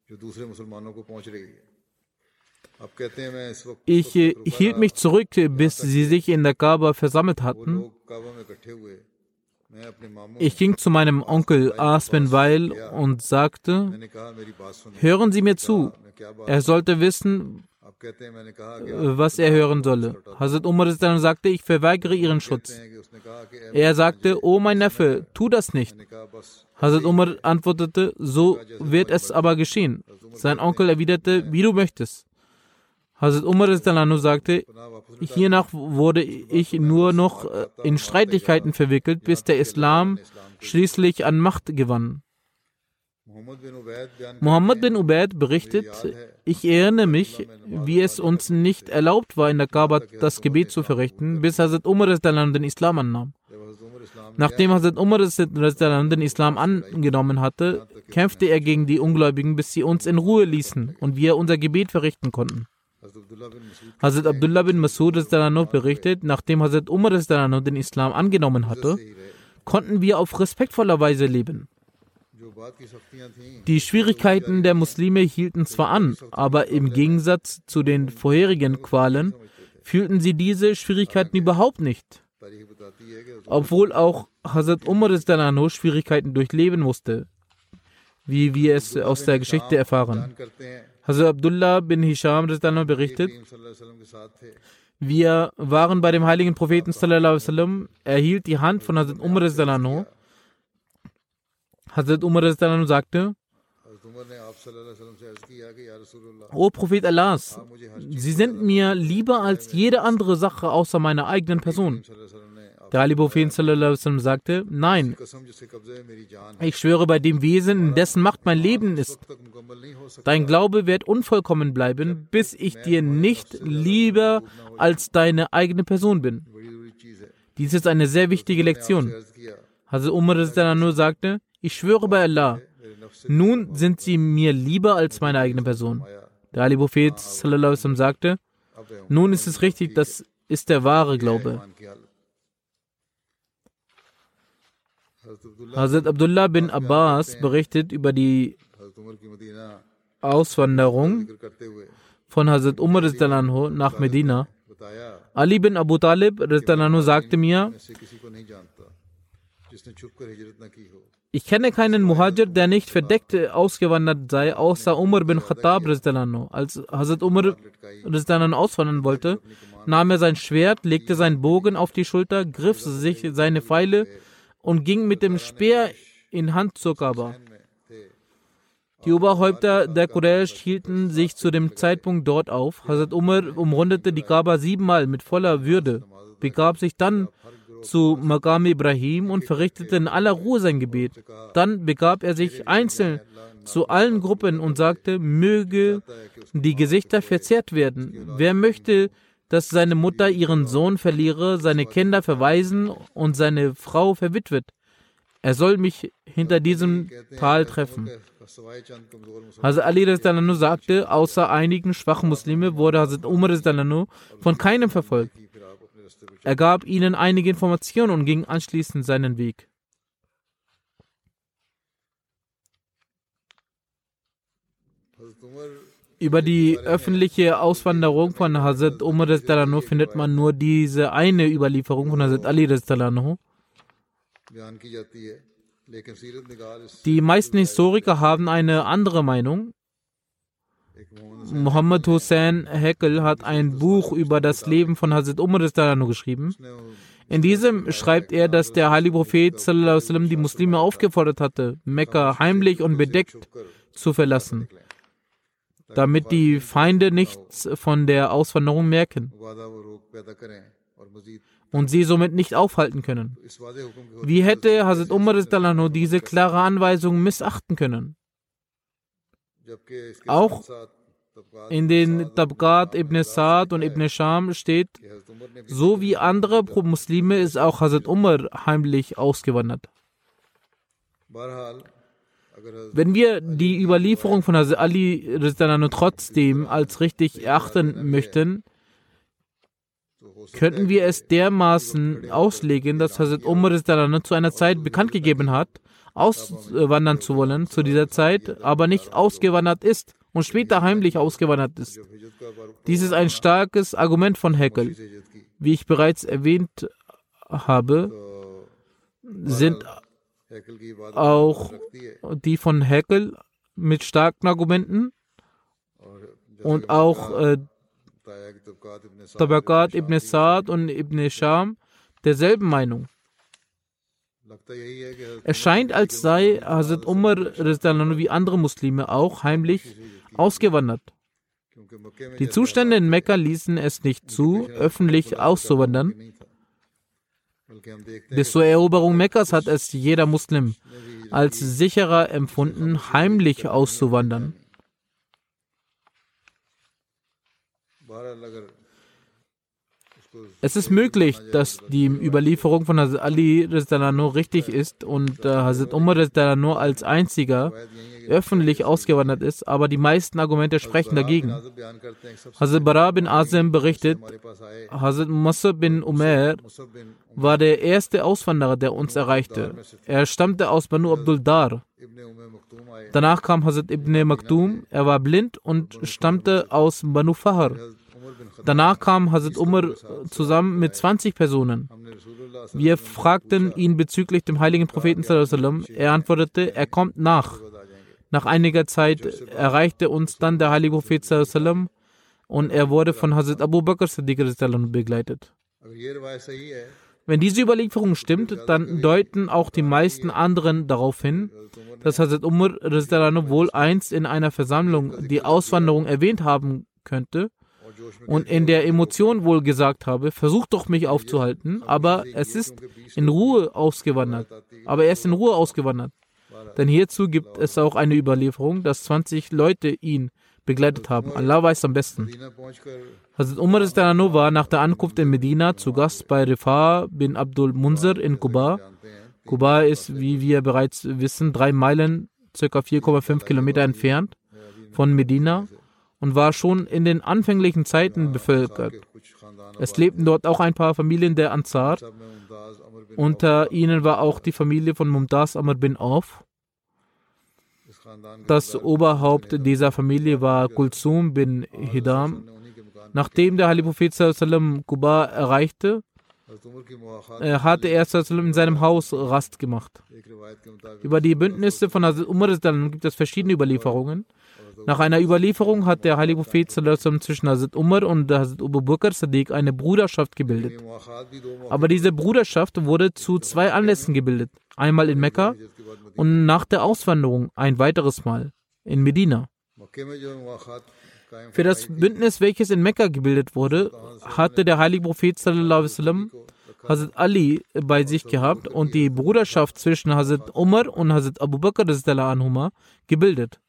Ich äh, hielt mich zurück, bis sie sich in der Kaaba versammelt hatten. Ich ging zu meinem Onkel Aspen Weil und sagte, hören Sie mir zu, er sollte wissen, was er hören solle. Hazrat Umar sagte, ich verweigere ihren Schutz. Er sagte, O mein Neffe, tu das nicht. Hazrat Umar antwortete, so wird es aber geschehen. Sein Onkel erwiderte, wie du möchtest. Hazrat Umar sagte, hiernach wurde ich nur noch äh, in Streitigkeiten verwickelt, bis der Islam schließlich an Macht gewann. Muhammad bin Ubaid berichtet, ich erinnere mich, wie es uns nicht erlaubt war, in der Kaaba das Gebet zu verrichten, bis Hazrat Umar den Islam annahm. Nachdem Hazrat Umar den Islam angenommen hatte, kämpfte er gegen die Ungläubigen, bis sie uns in Ruhe ließen und wir unser Gebet verrichten konnten. Hazrat Abdullah bin Masud berichtet, nachdem Hazrat Umar den Islam angenommen hatte, konnten wir auf respektvoller Weise leben. Die Schwierigkeiten der Muslime hielten zwar an, aber im Gegensatz zu den vorherigen Qualen fühlten sie diese Schwierigkeiten überhaupt nicht. Obwohl auch Hazrat Umar Schwierigkeiten durchleben musste, wie wir es aus der Geschichte erfahren. Hazrat Abdullah bin Hisham berichtet, wir waren bei dem heiligen Propheten er hielt die Hand von Hazrat Umar. Hazrat Umar sagte, O Prophet Allahs, Sie sind mir lieber als jede andere Sache außer meiner eigenen Person. Der Ali Prophet sagte, nein, ich schwöre bei dem Wesen, in dessen Macht mein Leben ist. Dein Glaube wird unvollkommen bleiben, bis ich dir nicht lieber als deine eigene Person bin. Dies ist eine sehr wichtige Lektion. Hazrat Umar nur sagte, ich schwöre bei Allah, nun sind sie mir lieber als meine eigene Person. Der Ali Prophet sagte, nun ist es richtig, das ist der wahre Glaube. Hazrat Abdullah bin Abbas berichtet über die Auswanderung von Hazrat Umar nach Medina. Ali bin Abu Talib sagte mir, ich kenne keinen Muhajir, der nicht verdeckt ausgewandert sei, außer Umar bin Khattab Als Hazrat Umar auswandern wollte, nahm er sein Schwert, legte seinen Bogen auf die Schulter, griff sich seine Pfeile und ging mit dem Speer in Hand zur Kaaba. Die Oberhäupter der Quraysh hielten sich zu dem Zeitpunkt dort auf. Hazrat Umar umrundete die Kaaba siebenmal mit voller Würde, begab sich dann zu Maqam Ibrahim und verrichtete in aller Ruhe sein Gebet. Dann begab er sich einzeln zu allen Gruppen und sagte, möge die Gesichter verzerrt werden. Wer möchte, dass seine Mutter ihren Sohn verliere, seine Kinder verweisen und seine Frau verwitwet. Er soll mich hinter diesem Tal treffen. Hazrat Ali Rizdananu sagte, außer einigen schwachen Muslime wurde Hazrat Umar Rizdananu von keinem verfolgt. Er gab ihnen einige Informationen und ging anschließend seinen Weg. Über die öffentliche Auswanderung von Hazrat Umar Talano findet man nur diese eine Überlieferung von Hazrat Ali Talano. Die meisten Historiker haben eine andere Meinung. Mohammed Hussein Heckel hat ein Buch über das Leben von Hazrat Umar Talano geschrieben. In diesem schreibt er, dass der heilige Prophet sallam, die Muslime aufgefordert hatte, Mekka heimlich und bedeckt zu verlassen damit die Feinde nichts von der Auswanderung merken und sie somit nicht aufhalten können. Wie hätte Hazrat Umar diese klare Anweisung missachten können? Auch in den Tabqat Ibn Sa'd und Ibn Sham steht, so wie andere Muslime ist auch Hazrat Umar heimlich ausgewandert. Wenn wir die Überlieferung von Ali Rizdanano trotzdem als richtig erachten möchten, könnten wir es dermaßen auslegen, dass Hazrat Umar zu einer Zeit bekannt gegeben hat, auswandern zu wollen zu dieser Zeit, aber nicht ausgewandert ist und später heimlich ausgewandert ist. Dies ist ein starkes Argument von Heckel. Wie ich bereits erwähnt habe, sind auch die von Heckel mit starken Argumenten und auch äh, Tabakat ibn Sa'd und ibn Sham derselben Meinung. Es scheint, als sei Hazrat Umar wie andere Muslime auch heimlich ausgewandert. Die Zustände in Mekka ließen es nicht zu, öffentlich auszuwandern. Bis zur Eroberung Mekkas hat es jeder Muslim als sicherer empfunden, heimlich auszuwandern. Es ist möglich, dass die Überlieferung von Hazrat Ali richtig ist und äh, Hazrat Umar nur als einziger öffentlich ausgewandert ist, aber die meisten Argumente sprechen dagegen. Hazrat Bara bin Azim berichtet, Hazrat Musa bin Umair war der erste Auswanderer, der uns erreichte. Er stammte aus Banu Abdul Dar. Danach kam Hazrat Ibn Maktum, er war blind und stammte aus Banu Fahr. Danach kam Hazrat Umar zusammen mit 20 Personen. Wir fragten ihn bezüglich dem heiligen Propheten. Er antwortete, er kommt nach. Nach einiger Zeit erreichte uns dann der heilige Prophet und er wurde von Hazrat Abu Bakr begleitet. Wenn diese Überlieferung stimmt, dann deuten auch die meisten anderen darauf hin, dass Hazrat Umar wohl einst in einer Versammlung die Auswanderung erwähnt haben könnte und in der Emotion wohl gesagt habe, versucht doch mich aufzuhalten, aber es ist in Ruhe ausgewandert. Aber er ist in Ruhe ausgewandert. Denn hierzu gibt es auch eine Überlieferung, dass 20 Leute ihn begleitet haben. Allah weiß am besten. Hazrat Umar war nach der Ankunft in Medina zu Gast bei Rifa bin Abdul Munzir in Kuba. Kuba ist, wie wir bereits wissen, drei Meilen, ca. 4,5 Kilometer entfernt von Medina und war schon in den anfänglichen Zeiten bevölkert. Es lebten dort auch ein paar Familien der Ansar. Unter ihnen war auch die Familie von Mumtaz Amr bin Auf. Das Oberhaupt dieser Familie war Kulsum bin Hidam. Nachdem der Heilige Prophet Kuba erreichte, hatte er in seinem Haus Rast gemacht. Über die Bündnisse von Hazrat Umar gibt es verschiedene Überlieferungen. Nach einer Überlieferung hat der heilige Prophet zwischen Hazrat Umar und Hazrat Abu Bakr Sadiq eine Bruderschaft gebildet. Aber diese Bruderschaft wurde zu zwei Anlässen gebildet. Einmal in Mekka und nach der Auswanderung ein weiteres Mal in Medina. Für das Bündnis, welches in Mekka gebildet wurde, hatte der heilige Prophet Hazrat Ali bei sich gehabt und die Bruderschaft zwischen Hazrat Umar und Hazrat Abu Bakr gebildet.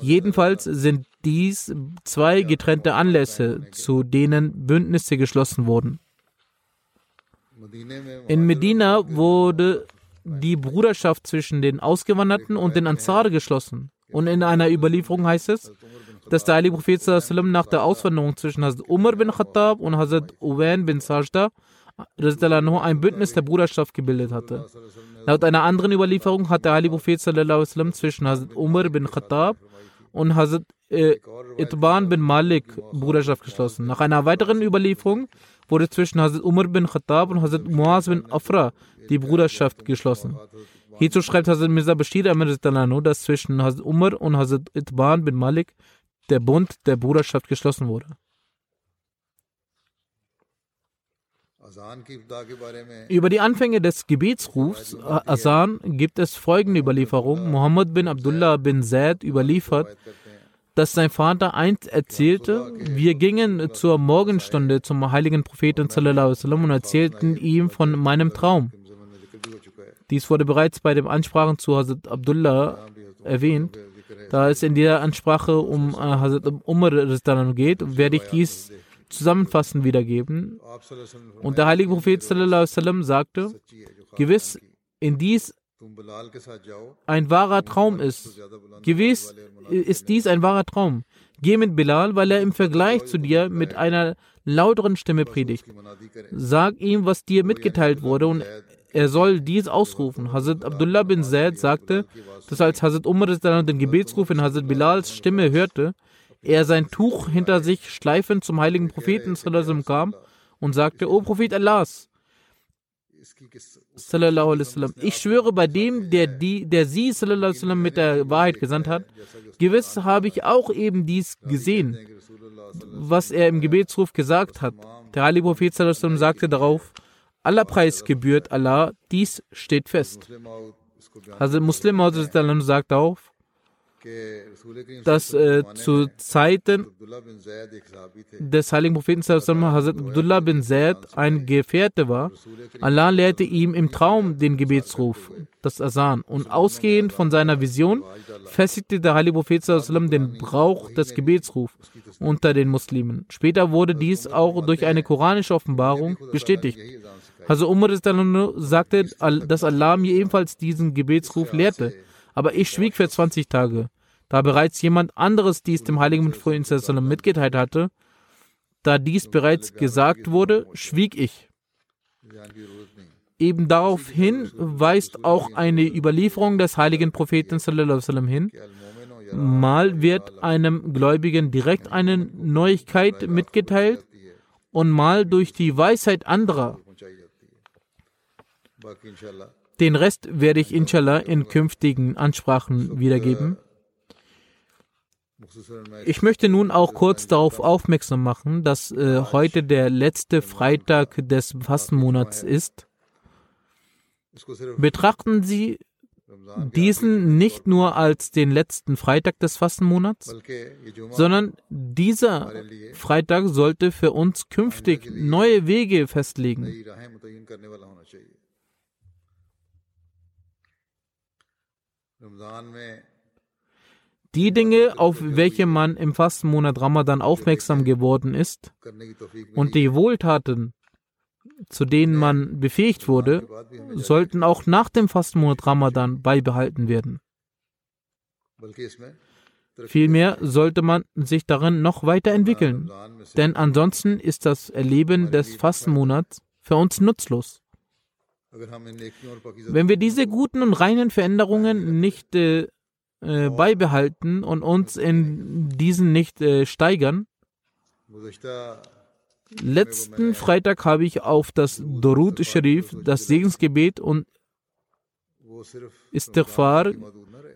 Jedenfalls sind dies zwei getrennte Anlässe, zu denen Bündnisse geschlossen wurden. In Medina wurde die Bruderschaft zwischen den Ausgewanderten und den Ansar geschlossen. Und in einer Überlieferung heißt es, dass der Heilige Prophet nach der Auswanderung zwischen Hazrat Umar bin Khattab und Hazrat Uwain bin Sajda ein Bündnis der Bruderschaft gebildet hatte. Laut einer anderen Überlieferung hat der Heilige Prophet zwischen Hazrat Umar bin Khattab und Hazrat äh, Itban bin Malik Bruderschaft geschlossen. Nach einer weiteren Überlieferung wurde zwischen Hazrat Umar bin Khattab und Hazrat Muaz bin Afra die Bruderschaft geschlossen. Hierzu schreibt Hazrat Mirza Bashir Ahmed dass zwischen Hazrat Umar und Hazrat Itban bin Malik der Bund der Bruderschaft geschlossen wurde. Über die Anfänge des Gebetsrufs Asan gibt es folgende Überlieferung. Muhammad bin Abdullah bin Zaid überliefert, dass sein Vater einst erzählte, wir gingen zur Morgenstunde zum heiligen Propheten und erzählten ihm von meinem Traum. Dies wurde bereits bei den Ansprachen zu Hazrat Abdullah erwähnt. Da es in dieser Ansprache um äh, Hazrat Umar geht, werde ich dies zusammenfassend wiedergeben. Und der heilige Prophet sallam, sagte, gewiss, in dies ein wahrer Traum ist. Gewiss ist dies ein wahrer Traum. Geh mit Bilal, weil er im Vergleich zu dir mit einer lauteren Stimme predigt. Sag ihm, was dir mitgeteilt wurde und er soll dies ausrufen. Hazrat Abdullah bin Zaid sagte, dass als Hazrat Umar den Gebetsruf in Hazrat Bilals Stimme hörte, er sein Tuch hinter sich schleifend zum heiligen Propheten kam und sagte, O Prophet Allahs, ich schwöre bei dem, der, der sie mit der Wahrheit gesandt hat, gewiss habe ich auch eben dies gesehen, was er im Gebetsruf gesagt hat. Der heilige Prophet sagte darauf, aller Preis gebührt Allah, dies steht fest. Also Muslim sagt auf, dass äh, zu Zeiten des heiligen Propheten Hazrat Abdullah bin Zaid ein Gefährte war. Allah lehrte ihm im Traum den Gebetsruf, das Asan. Und ausgehend von seiner Vision festigte der heilige Prophet den Brauch des Gebetsrufs unter den Muslimen. Später wurde dies auch durch eine koranische Offenbarung bestätigt. Also Umar sagte, dass Allah mir ebenfalls diesen Gebetsruf lehrte. Aber ich schwieg für 20 Tage. Da bereits jemand anderes dies dem heiligen Propheten mitgeteilt hatte, da dies bereits gesagt wurde, schwieg ich. Eben daraufhin weist auch eine Überlieferung des heiligen Propheten hin. Mal wird einem Gläubigen direkt eine Neuigkeit mitgeteilt und mal durch die Weisheit anderer. Den Rest werde ich inshallah in künftigen Ansprachen wiedergeben. Ich möchte nun auch kurz darauf aufmerksam machen, dass äh, heute der letzte Freitag des Fastenmonats ist. Betrachten Sie diesen nicht nur als den letzten Freitag des Fastenmonats, sondern dieser Freitag sollte für uns künftig neue Wege festlegen. Die Dinge, auf welche man im Fastenmonat Ramadan aufmerksam geworden ist und die Wohltaten, zu denen man befähigt wurde, sollten auch nach dem Fastenmonat Ramadan beibehalten werden. Vielmehr sollte man sich darin noch weiterentwickeln, denn ansonsten ist das Erleben des Fastenmonats für uns nutzlos. Wenn wir diese guten und reinen Veränderungen nicht äh, äh, beibehalten und uns in diesen nicht äh, steigern. Letzten Freitag habe ich auf das Dorud Sharif, das Segensgebet und Istighfar,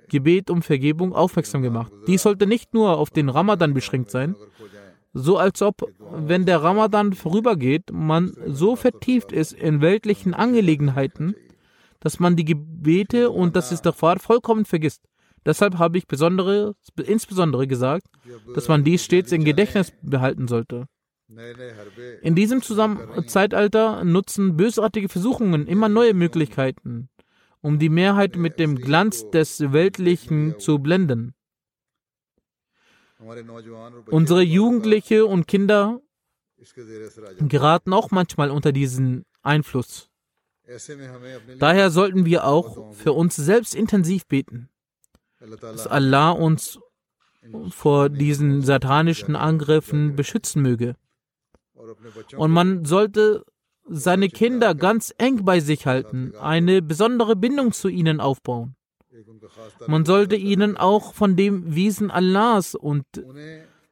Gebet um Vergebung aufmerksam gemacht. Dies sollte nicht nur auf den Ramadan beschränkt sein, so als ob, wenn der Ramadan vorübergeht, man so vertieft ist in weltlichen Angelegenheiten, dass man die Gebete und das Istighfar vollkommen vergisst. Deshalb habe ich besondere, insbesondere gesagt, dass man dies stets im Gedächtnis behalten sollte. In diesem Zusammen Zeitalter nutzen bösartige Versuchungen immer neue Möglichkeiten, um die Mehrheit mit dem Glanz des Weltlichen zu blenden. Unsere Jugendliche und Kinder geraten auch manchmal unter diesen Einfluss. Daher sollten wir auch für uns selbst intensiv beten dass Allah uns vor diesen satanischen Angriffen beschützen möge. Und man sollte seine Kinder ganz eng bei sich halten, eine besondere Bindung zu ihnen aufbauen. Man sollte ihnen auch von dem Wesen Allahs und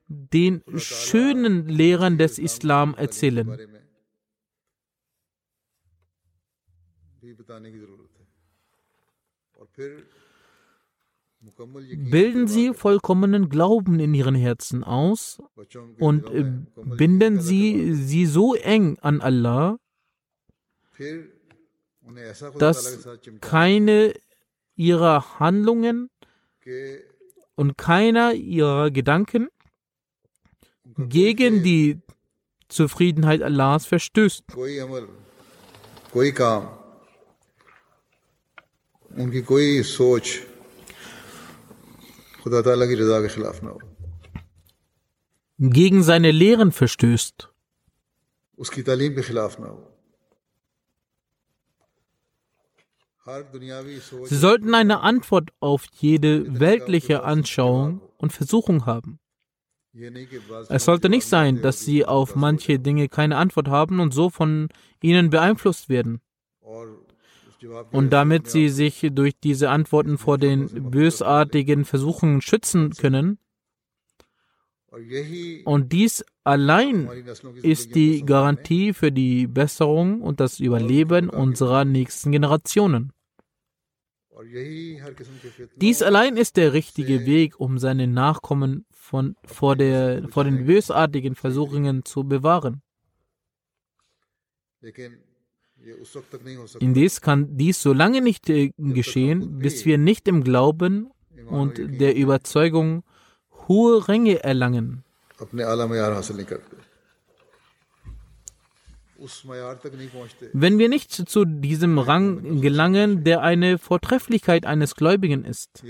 den schönen Lehrern des Islam erzählen Bilden Sie vollkommenen Glauben in Ihren Herzen aus und äh, binden Sie sie so eng an Allah, dass keine Ihrer Handlungen und keiner Ihrer Gedanken gegen die Zufriedenheit Allahs verstößt. उनकी कोई सोच gegen seine Lehren verstößt. Sie sollten eine Antwort auf jede weltliche Anschauung und Versuchung haben. Es sollte nicht sein, dass sie auf manche Dinge keine Antwort haben und so von ihnen beeinflusst werden. Und damit sie sich durch diese Antworten vor den bösartigen Versuchen schützen können. Und dies allein ist die Garantie für die Besserung und das Überleben unserer nächsten Generationen. Dies allein ist der richtige Weg, um seine Nachkommen von, vor, der, vor den bösartigen Versuchungen zu bewahren. Indes kann dies so lange nicht äh, geschehen, bis wir nicht im Glauben und der Überzeugung hohe Ränge erlangen. Wenn wir nicht zu diesem Rang gelangen, der eine Vortrefflichkeit eines Gläubigen ist,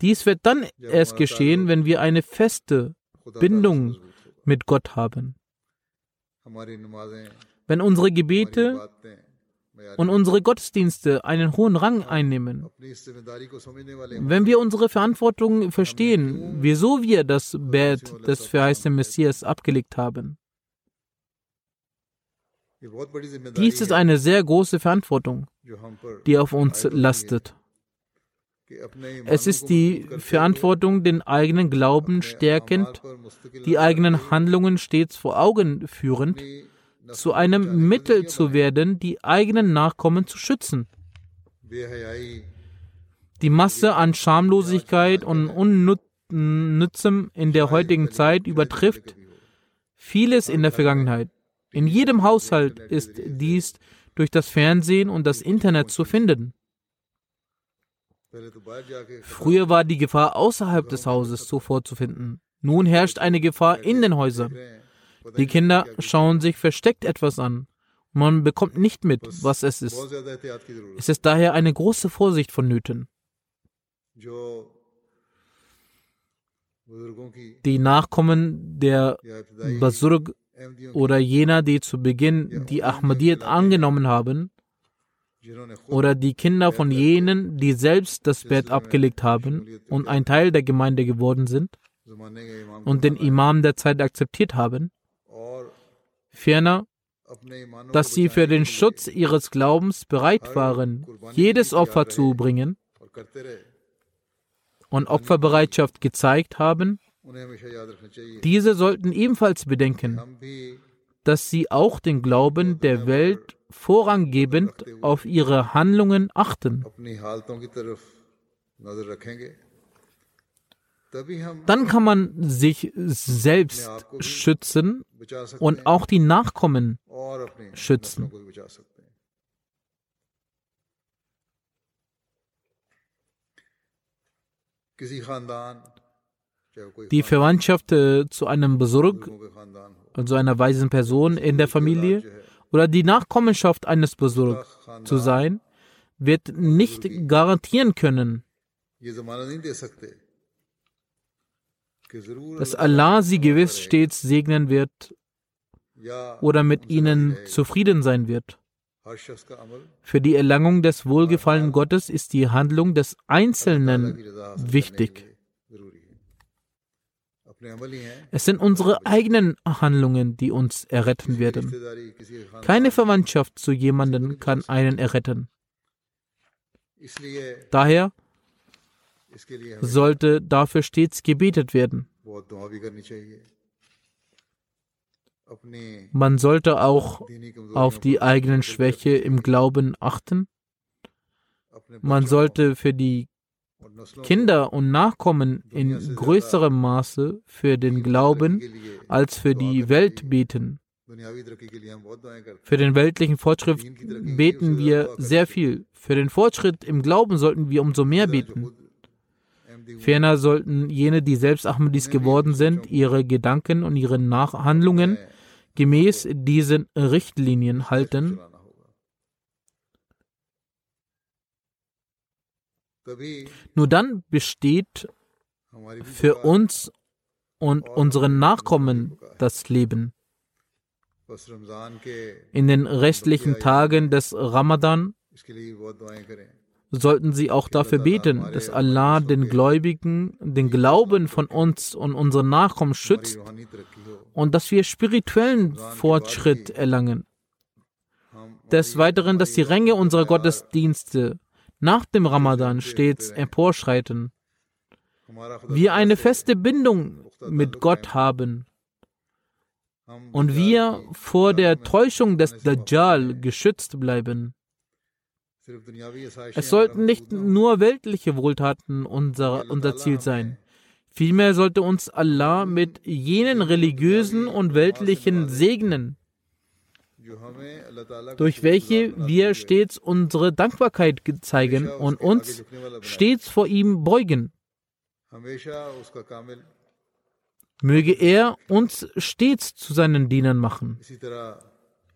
dies wird dann erst geschehen, wenn wir eine feste Bindung mit Gott haben. Wenn unsere Gebete und unsere Gottesdienste einen hohen Rang einnehmen, wenn wir unsere Verantwortung verstehen, wieso wir das Bett des verheißenen Messias abgelegt haben, dies ist eine sehr große Verantwortung, die auf uns lastet. Es ist die Verantwortung, den eigenen Glauben stärkend, die eigenen Handlungen stets vor Augen führend, zu einem Mittel zu werden, die eigenen Nachkommen zu schützen. Die Masse an Schamlosigkeit und Unnützem in der heutigen Zeit übertrifft vieles in der Vergangenheit. In jedem Haushalt ist dies durch das Fernsehen und das Internet zu finden. Früher war die Gefahr außerhalb des Hauses so vorzufinden. Nun herrscht eine Gefahr in den Häusern. Die Kinder schauen sich versteckt etwas an. Man bekommt nicht mit, was es ist. Es ist daher eine große Vorsicht vonnöten. Die Nachkommen der Basurg oder jener, die zu Beginn die Ahmadiyyat angenommen haben, oder die Kinder von jenen, die selbst das Bett abgelegt haben und ein Teil der Gemeinde geworden sind und den Imam der Zeit akzeptiert haben. Ferner, dass sie für den Schutz ihres Glaubens bereit waren, jedes Opfer zu bringen und Opferbereitschaft gezeigt haben, diese sollten ebenfalls bedenken, dass sie auch den Glauben der Welt vorranggebend auf ihre Handlungen achten. Dann kann man sich selbst schützen und auch die Nachkommen schützen. Die Verwandtschaft äh, zu einem Besurg, also einer weisen Person in der Familie, oder die Nachkommenschaft eines Besurg zu sein, wird nicht garantieren können, dass Allah sie gewiss stets segnen wird oder mit ihnen zufrieden sein wird. Für die Erlangung des Wohlgefallen Gottes ist die Handlung des Einzelnen wichtig. Es sind unsere eigenen Handlungen, die uns erretten werden. Keine Verwandtschaft zu jemandem kann einen erretten. Daher sollte dafür stets gebetet werden. Man sollte auch auf die eigenen Schwäche im Glauben achten. Man sollte für die Kinder und Nachkommen in größerem Maße für den Glauben als für die Welt beten. Für den weltlichen Fortschritt beten wir sehr viel. Für den Fortschritt im Glauben sollten wir umso mehr beten. Ferner sollten jene, die selbst Ahmadis geworden sind, ihre Gedanken und ihre Nachhandlungen gemäß diesen Richtlinien halten. Nur dann besteht für uns und unseren Nachkommen das Leben. In den restlichen Tagen des Ramadan sollten sie auch dafür beten, dass Allah den Gläubigen den Glauben von uns und unseren Nachkommen schützt und dass wir spirituellen Fortschritt erlangen. Des Weiteren, dass die Ränge unserer Gottesdienste nach dem Ramadan stets emporschreiten. Wir eine feste Bindung mit Gott haben. Und wir vor der Täuschung des Dajjal geschützt bleiben. Es sollten nicht nur weltliche Wohltaten unser, unser Ziel sein. Vielmehr sollte uns Allah mit jenen religiösen und weltlichen segnen, durch welche wir stets unsere Dankbarkeit zeigen und uns stets vor ihm beugen. Möge er uns stets zu seinen Dienern machen.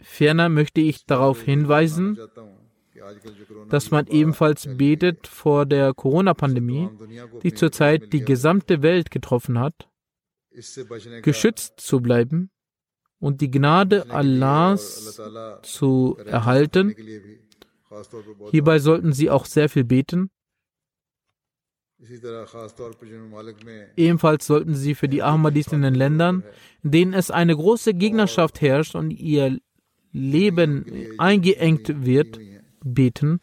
Ferner möchte ich darauf hinweisen, dass man ebenfalls betet vor der Corona-Pandemie, die zurzeit die gesamte Welt getroffen hat, geschützt zu bleiben und die Gnade Allahs zu erhalten. Hierbei sollten Sie auch sehr viel beten. Ebenfalls sollten Sie für die Ahmadis in den Ländern, in denen es eine große Gegnerschaft herrscht und ihr Leben eingeengt wird, beten.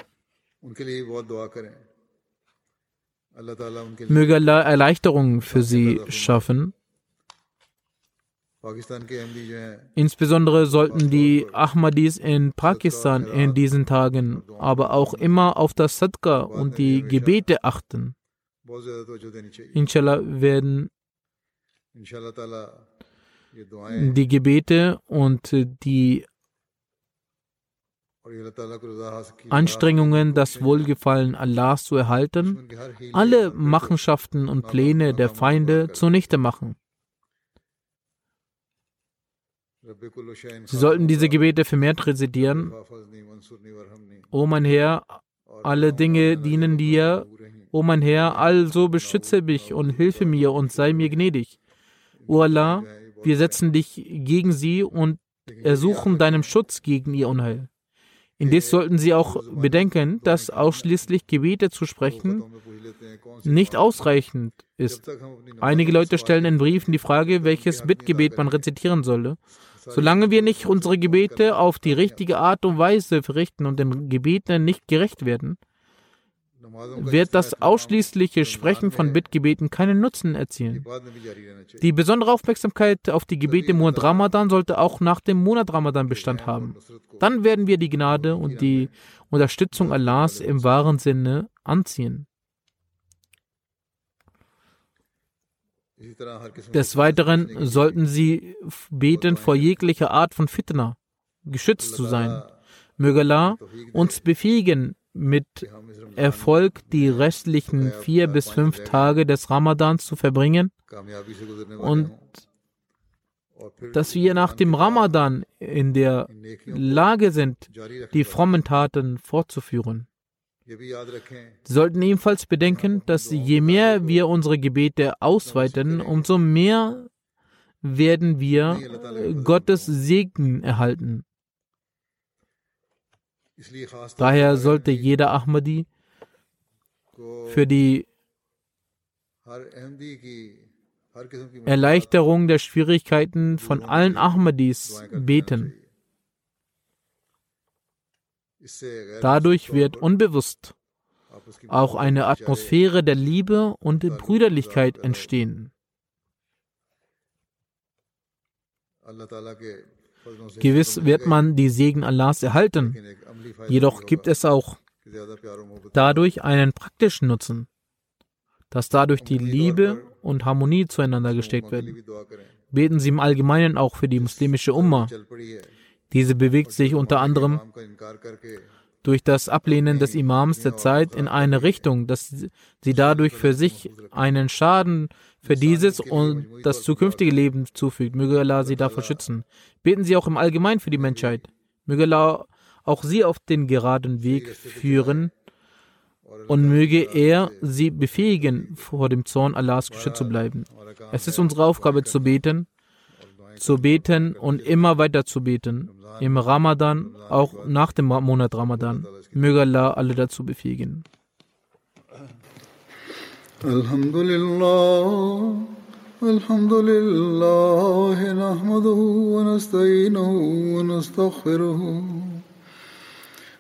Möge Allah Erleichterungen für sie schaffen. Insbesondere sollten die Ahmadis in Pakistan in diesen Tagen aber auch immer auf das Sadqa und die Gebete achten. Inshallah werden die Gebete und die Anstrengungen, das Wohlgefallen Allahs zu erhalten, alle Machenschaften und Pläne der Feinde zunichte machen. Sie sollten diese Gebete vermehrt rezitieren. O mein Herr, alle Dinge dienen dir. O mein Herr, also beschütze mich und hilfe mir und sei mir gnädig. O Allah, wir setzen dich gegen sie und ersuchen deinem Schutz gegen ihr Unheil. Indes sollten Sie auch bedenken, dass ausschließlich Gebete zu sprechen nicht ausreichend ist. Einige Leute stellen in Briefen die Frage, welches Bittgebet man rezitieren solle. Solange wir nicht unsere Gebete auf die richtige Art und Weise verrichten und den Gebeten nicht gerecht werden, wird das ausschließliche Sprechen von Bittgebeten keinen Nutzen erzielen. Die besondere Aufmerksamkeit auf die Gebete im Monat Ramadan sollte auch nach dem Monat Ramadan Bestand haben. Dann werden wir die Gnade und die Unterstützung Allahs im wahren Sinne anziehen. Des Weiteren sollten sie beten vor jeglicher Art von Fitna, geschützt zu sein. Möge Allah uns befähigen, mit Erfolg die restlichen vier bis fünf Tage des Ramadans zu verbringen und dass wir nach dem Ramadan in der Lage sind, die frommen Taten fortzuführen. Sollten ebenfalls bedenken, dass je mehr wir unsere Gebete ausweiten, umso mehr werden wir Gottes Segen erhalten. Daher sollte jeder Ahmadi für die Erleichterung der Schwierigkeiten von allen Ahmadis beten. Dadurch wird unbewusst auch eine Atmosphäre der Liebe und Brüderlichkeit entstehen. Gewiss wird man die Segen Allahs erhalten, jedoch gibt es auch dadurch einen praktischen Nutzen, dass dadurch die Liebe und Harmonie zueinander gesteckt werden. Beten Sie im Allgemeinen auch für die muslimische Umma. Diese bewegt sich unter anderem durch das Ablehnen des Imams der Zeit in eine Richtung, dass sie dadurch für sich einen Schaden für dieses und das zukünftige Leben zufügt. Möge Allah sie davor schützen. Beten Sie auch im Allgemeinen für die Menschheit. Möge Allah auch sie auf den geraden Weg führen und möge er sie befähigen, vor dem Zorn Allahs geschützt zu bleiben. Es ist unsere Aufgabe zu beten, zu beten und immer weiter zu beten. Im Ramadan, auch nach dem Monat Ramadan. Möge Allah alle dazu befähigen. Alhamdulillah. الحمد لله نحمده ونستعينه ونستغفره